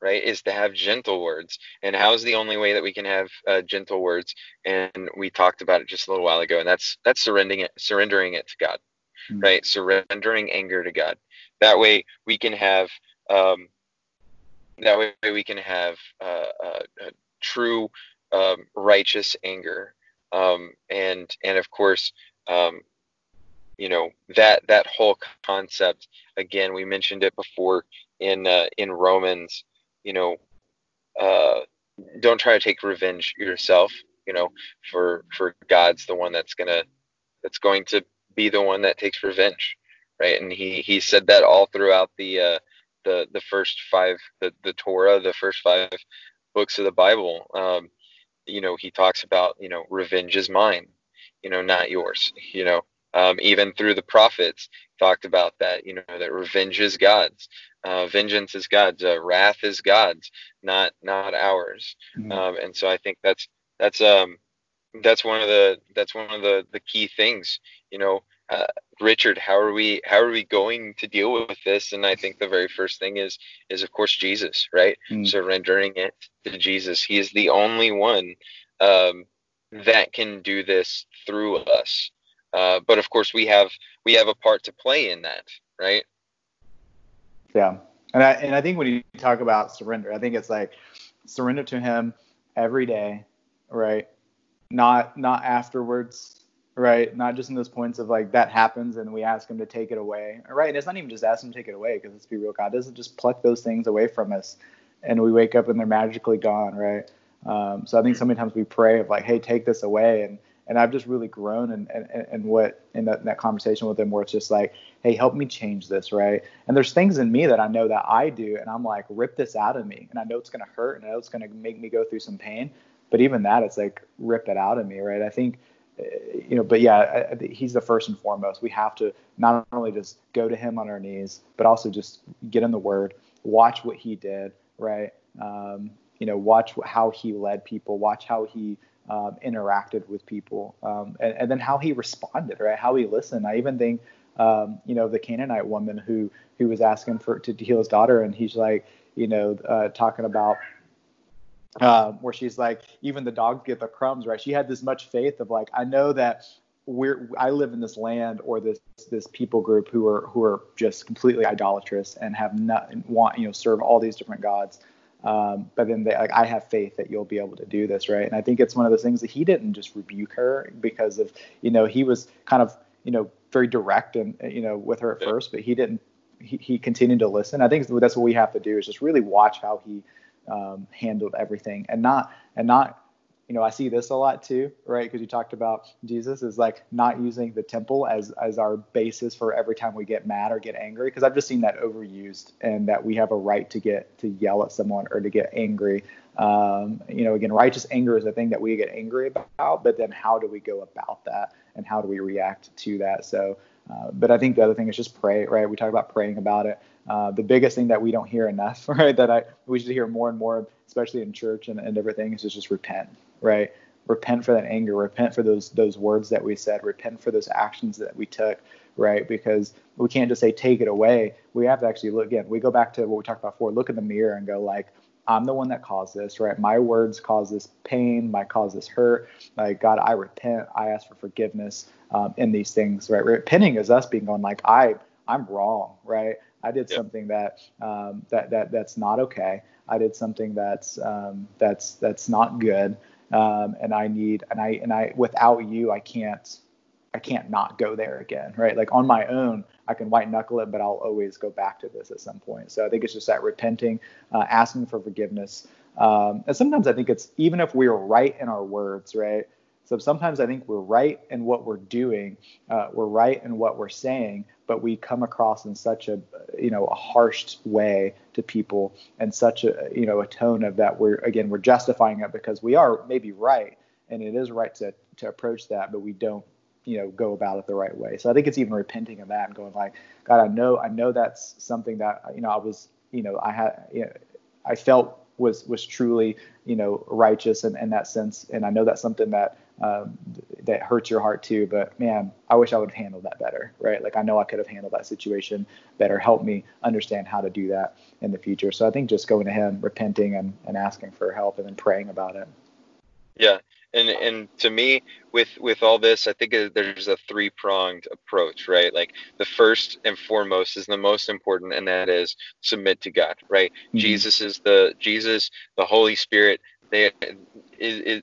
right is to have gentle words. And how's the only way that we can have uh, gentle words? And we talked about it just a little while ago and that's that's surrendering it surrendering it to god mm-hmm. right surrendering anger to god that way we can have um, that way we can have uh, uh, true um, righteous anger, um, and and of course, um, you know that that whole concept. Again, we mentioned it before in uh, in Romans. You know, uh, don't try to take revenge yourself. You know, for for God's the one that's gonna that's going to be the one that takes revenge, right? And he he said that all throughout the uh, the the first five the the Torah, the first five books of the Bible. Um, you know, he talks about, you know, revenge is mine, you know, not yours, you know, um, even through the prophets talked about that, you know, that revenge is God's, uh, vengeance is God's, uh, wrath is God's, not, not ours. Mm-hmm. Um, and so I think that's, that's, um, that's one of the, that's one of the, the key things, you know, uh, Richard, how are we how are we going to deal with this? And I think the very first thing is is of course Jesus, right? Mm. Surrendering it to Jesus. He is the only one um, that can do this through us. Uh, but of course, we have we have a part to play in that, right?
Yeah, and I and I think when you talk about surrender, I think it's like surrender to Him every day, right? Not not afterwards right? Not just in those points of like that happens and we ask him to take it away, right? And it's not even just ask him to take it away because let's be real, God doesn't just pluck those things away from us and we wake up and they're magically gone, right? Um, so I think so many times we pray of like, hey, take this away, and and I've just really grown and and, and what in that, in that conversation with him where it's just like, hey, help me change this, right? And there's things in me that I know that I do, and I'm like, rip this out of me, and I know it's gonna hurt, and I know it's gonna make me go through some pain, but even that, it's like rip it out of me, right? I think uh, you know, but yeah, I, he's the first and foremost. We have to not only just go to him on our knees, but also just get in the Word, watch what he did, right? Um, you know, watch how he led people, watch how he um, interacted with people, um, and, and, then how he responded, right? How he listened. I even think, um, you know, the Canaanite woman who who was asking for to heal his daughter, and he's like, you know, uh, talking about uh, where she's like, even the dogs get the crumbs, right? She had this much faith of like, I know that we're I live in this land or this this people group who are who are just completely idolatrous and have not want you know serve all these different gods. Um, but then they, like I have faith that you'll be able to do this, right? And I think it's one of those things that he didn't just rebuke her because of you know he was kind of you know very direct and you know with her at yeah. first, but he didn't. He, he continued to listen. I think that's what we have to do is just really watch how he um, handled everything and not and not you know, I see this a lot too, right? Because you talked about Jesus is like not using the temple as as our basis for every time we get mad or get angry. Because I've just seen that overused, and that we have a right to get to yell at someone or to get angry. Um, you know, again, righteous anger is a thing that we get angry about, but then how do we go about that, and how do we react to that? So, uh, but I think the other thing is just pray, right? We talk about praying about it. Uh, the biggest thing that we don't hear enough, right? That I we should hear more and more, especially in church and, and everything, is just repent, right? Repent for that anger, repent for those those words that we said, repent for those actions that we took, right? Because we can't just say take it away. We have to actually look again. We go back to what we talked about before. Look in the mirror and go like, I'm the one that caused this, right? My words caused this pain, my cause this hurt. Like God, I repent. I ask for forgiveness um, in these things, right? Repenting is us being going like, I I'm wrong, right? I did yep. something that um, that that that's not okay. I did something that's um, that's that's not good, um, and I need and I and I without you I can't I can't not go there again, right? Like on my own, I can white knuckle it, but I'll always go back to this at some point. So I think it's just that repenting, uh, asking for forgiveness, um, and sometimes I think it's even if we're right in our words, right? So sometimes I think we're right in what we're doing, uh, we're right in what we're saying, but we come across in such a you know a harsh way to people and such a you know a tone of that we're again we're justifying it because we are maybe right and it is right to to approach that, but we don't you know go about it the right way. So I think it's even repenting of that and going like, God, I know I know that's something that you know I was you know I had you know, I felt was was truly you know righteous in, in that sense, and I know that's something that um, that hurts your heart too. But man, I wish I would have handled that better, right? Like I know I could have handled that situation better. Help me understand how to do that in the future. So I think just going to Him, repenting, and, and asking for help, and then praying about it.
Yeah, and and to me, with with all this, I think there's a three pronged approach, right? Like the first and foremost is the most important, and that is submit to God, right? Mm-hmm. Jesus is the Jesus, the Holy Spirit. They is,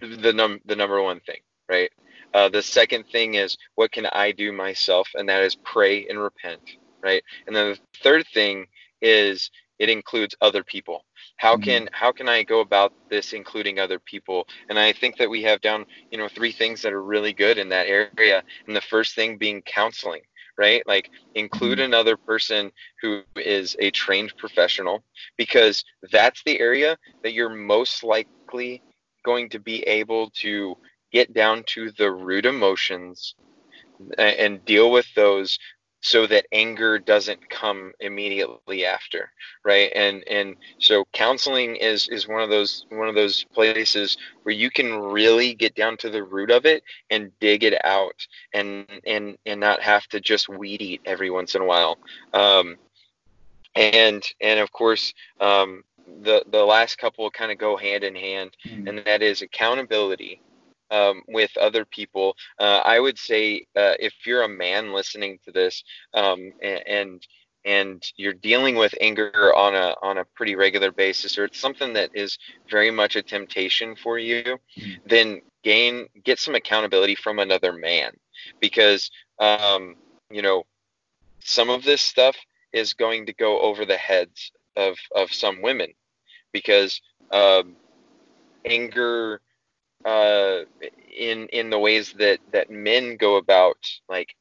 is the num the number one thing, right? Uh, the second thing is what can I do myself, and that is pray and repent, right? And then the third thing is it includes other people. How mm-hmm. can how can I go about this including other people? And I think that we have down you know three things that are really good in that area. And the first thing being counseling, right? Like include mm-hmm. another person who is a trained professional because that's the area that you're most likely going to be able to get down to the root emotions and deal with those so that anger doesn't come immediately after right? And and so counseling is is one of those one of those places where you can really get down to the root of it and dig it out and and and not have to just weed eat every once in a while. Um and and of course um the the last couple kind of go hand in hand, mm-hmm. and that is accountability um, with other people. Uh, I would say uh, if you're a man listening to this, um, and, and you're dealing with anger on a on a pretty regular basis or it's something that is very much a temptation for you mm-hmm. then gain get some accountability from another man because um, you know some of this stuff is going to go over the heads of of some women because um, anger uh, in in the ways that that men go about like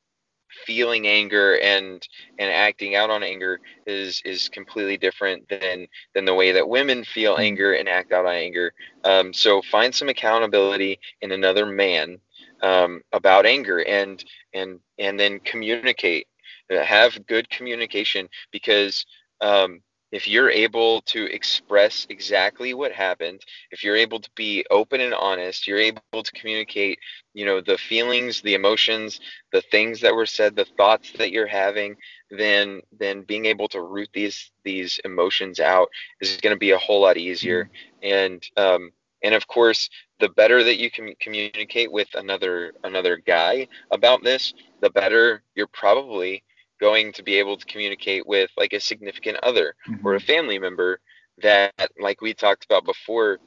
feeling anger and and acting out on anger is is completely different than than the way that women feel mm-hmm. anger and act out on anger. Um, so find some accountability in another man um, about anger and and and then communicate. Have good communication because um, if you're able to express exactly what happened if you're able to be open and honest you're able to communicate you know the feelings the emotions the things that were said the thoughts that you're having then then being able to root these these emotions out is going to be a whole lot easier mm-hmm. and um and of course the better that you can communicate with another another guy about this the better you're probably going to be able to communicate with like a significant other mm-hmm. or a family member that like we talked about before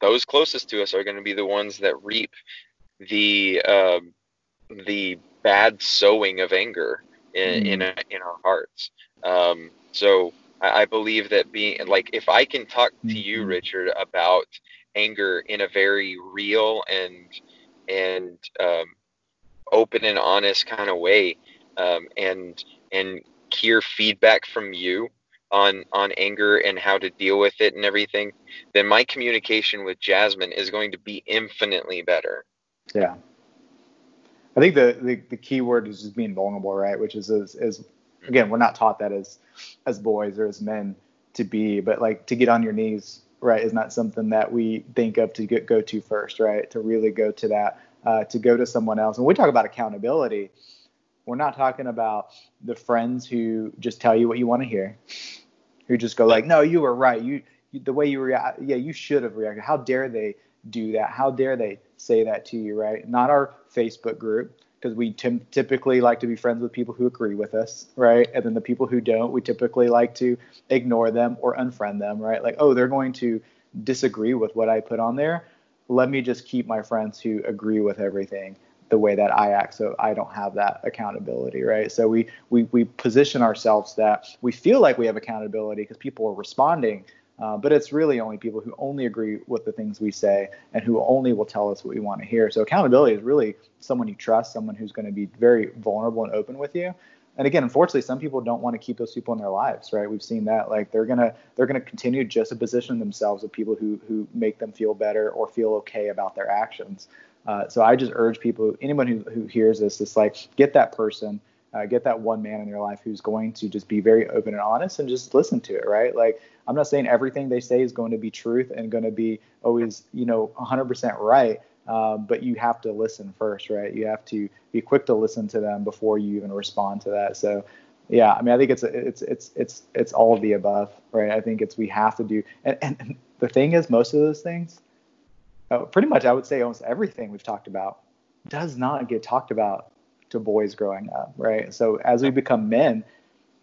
those closest to us are going to be the ones that reap the uh, the bad sowing of anger in mm-hmm. in, a, in, our hearts um, so I, I, believe that being like if i can talk to mm-hmm. you richard about anger in a very real and and um, open and honest kind of way um, and and hear feedback from you on on anger and how to deal with it and everything, then my communication with Jasmine is going to be infinitely better.
Yeah. I think the, the, the key word is just being vulnerable, right? Which is, is, is again, we're not taught that as as boys or as men to be, but like to get on your knees, right, is not something that we think of to get, go to first, right? To really go to that, uh, to go to someone else. And we talk about accountability, we're not talking about the friends who just tell you what you want to hear, who just go like, "No, you were right. You, you the way you react, yeah, you should have reacted. How dare they do that? How dare they say that to you, right? Not our Facebook group because we t- typically like to be friends with people who agree with us, right? And then the people who don't, we typically like to ignore them or unfriend them, right? Like, oh, they're going to disagree with what I put on there. Let me just keep my friends who agree with everything the way that I act so I don't have that accountability, right? So we we we position ourselves that we feel like we have accountability because people are responding, uh, but it's really only people who only agree with the things we say and who only will tell us what we want to hear. So accountability is really someone you trust, someone who's going to be very vulnerable and open with you. And again, unfortunately, some people don't want to keep those people in their lives, right? We've seen that. Like they're gonna they're gonna continue just to position themselves with people who who make them feel better or feel okay about their actions. Uh, so I just urge people, anyone who, who hears this, just like get that person, uh, get that one man in your life who's going to just be very open and honest and just listen to it, right? Like I'm not saying everything they say is going to be truth and going to be always, you know, 100% right. Um, but you have to listen first, right? You have to be quick to listen to them before you even respond to that. So, yeah, I mean, I think it's it's it's it's it's all of the above, right? I think it's we have to do, and, and the thing is, most of those things uh, pretty much I would say almost everything we've talked about does not get talked about to boys growing up, right? So as we become men,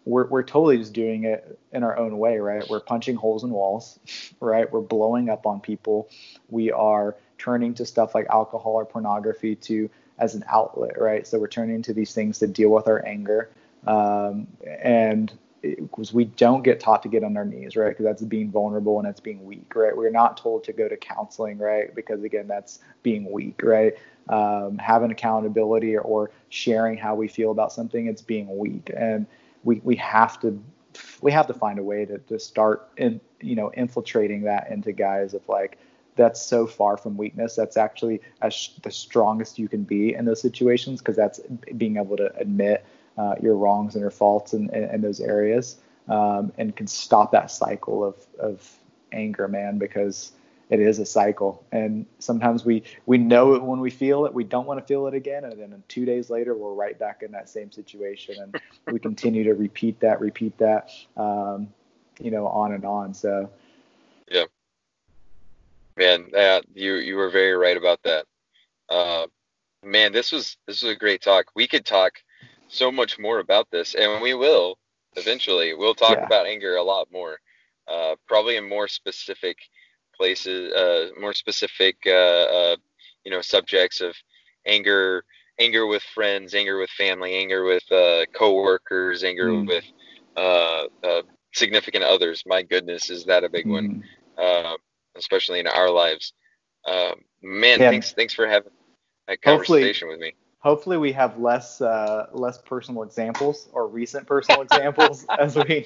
we're we're totally just doing it in our own way, right? We're punching holes in walls, right? We're blowing up on people. We are turning to stuff like alcohol or pornography to as an outlet, right? So we're turning to these things to deal with our anger. Um, and because we don't get taught to get on our knees, right? Because that's being vulnerable and that's being weak, right? We're not told to go to counseling, right? Because again, that's being weak, right? Um, having accountability or, or sharing how we feel about something, it's being weak, and we we have to we have to find a way to to start in you know infiltrating that into guys of like that's so far from weakness. That's actually as the strongest you can be in those situations because that's being able to admit uh, your wrongs and your faults in those areas um, and can stop that cycle of, of anger, man, because it is a cycle. And sometimes we, we know it when we feel it, we don't want to feel it again. And then two days later, we're right back in that same situation. And we continue to repeat that, repeat that, um, you know, on and on. So,
yeah, man, uh, you, you were very right about that. Uh, man, this was, this was a great talk. We could talk so much more about this, and we will. eventually. We'll talk
Yeah.
about anger a lot more, uh, probably in more specific places, uh, more specific, uh, uh, you know, subjects of anger, anger with friends, anger with family, anger with uh, coworkers, anger
Mm.
with uh, uh, significant others. My goodness, is that a big one,
Mm.
uh, especially in our lives. Um, man,
Yeah.
thanks, thanks for having that
Hopefully-
conversation with me.
Hopefully, we have less uh, less personal examples or recent personal examples as we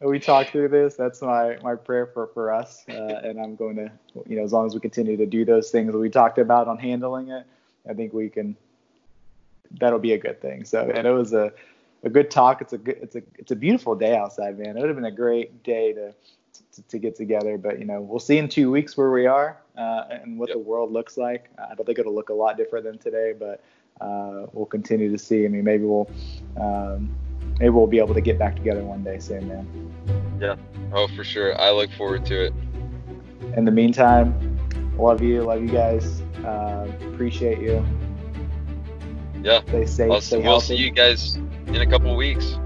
we talk through this. That's my my prayer for for us, uh, and I'm going to you know as long as we continue to do those things that we talked about on handling it, I think we can. That'll be a good thing. So, and it was a a good talk. It's a good it's a it's a beautiful day outside, man. It would have been a great day to to, to get together, but you know we'll see in two weeks where we are uh, and what
Yep.
the world looks like. I don't think it'll look a lot different than today, but uh, we'll continue to see. I mean, maybe we'll um, maybe we'll be able to get back together one day soon, man. Yeah.
Oh, for sure. I look forward to it.
In the meantime, love you, love you guys. Uh, appreciate you.
Yeah.
Stay safe, stay
we'll
healthy.
see you guys in a couple weeks.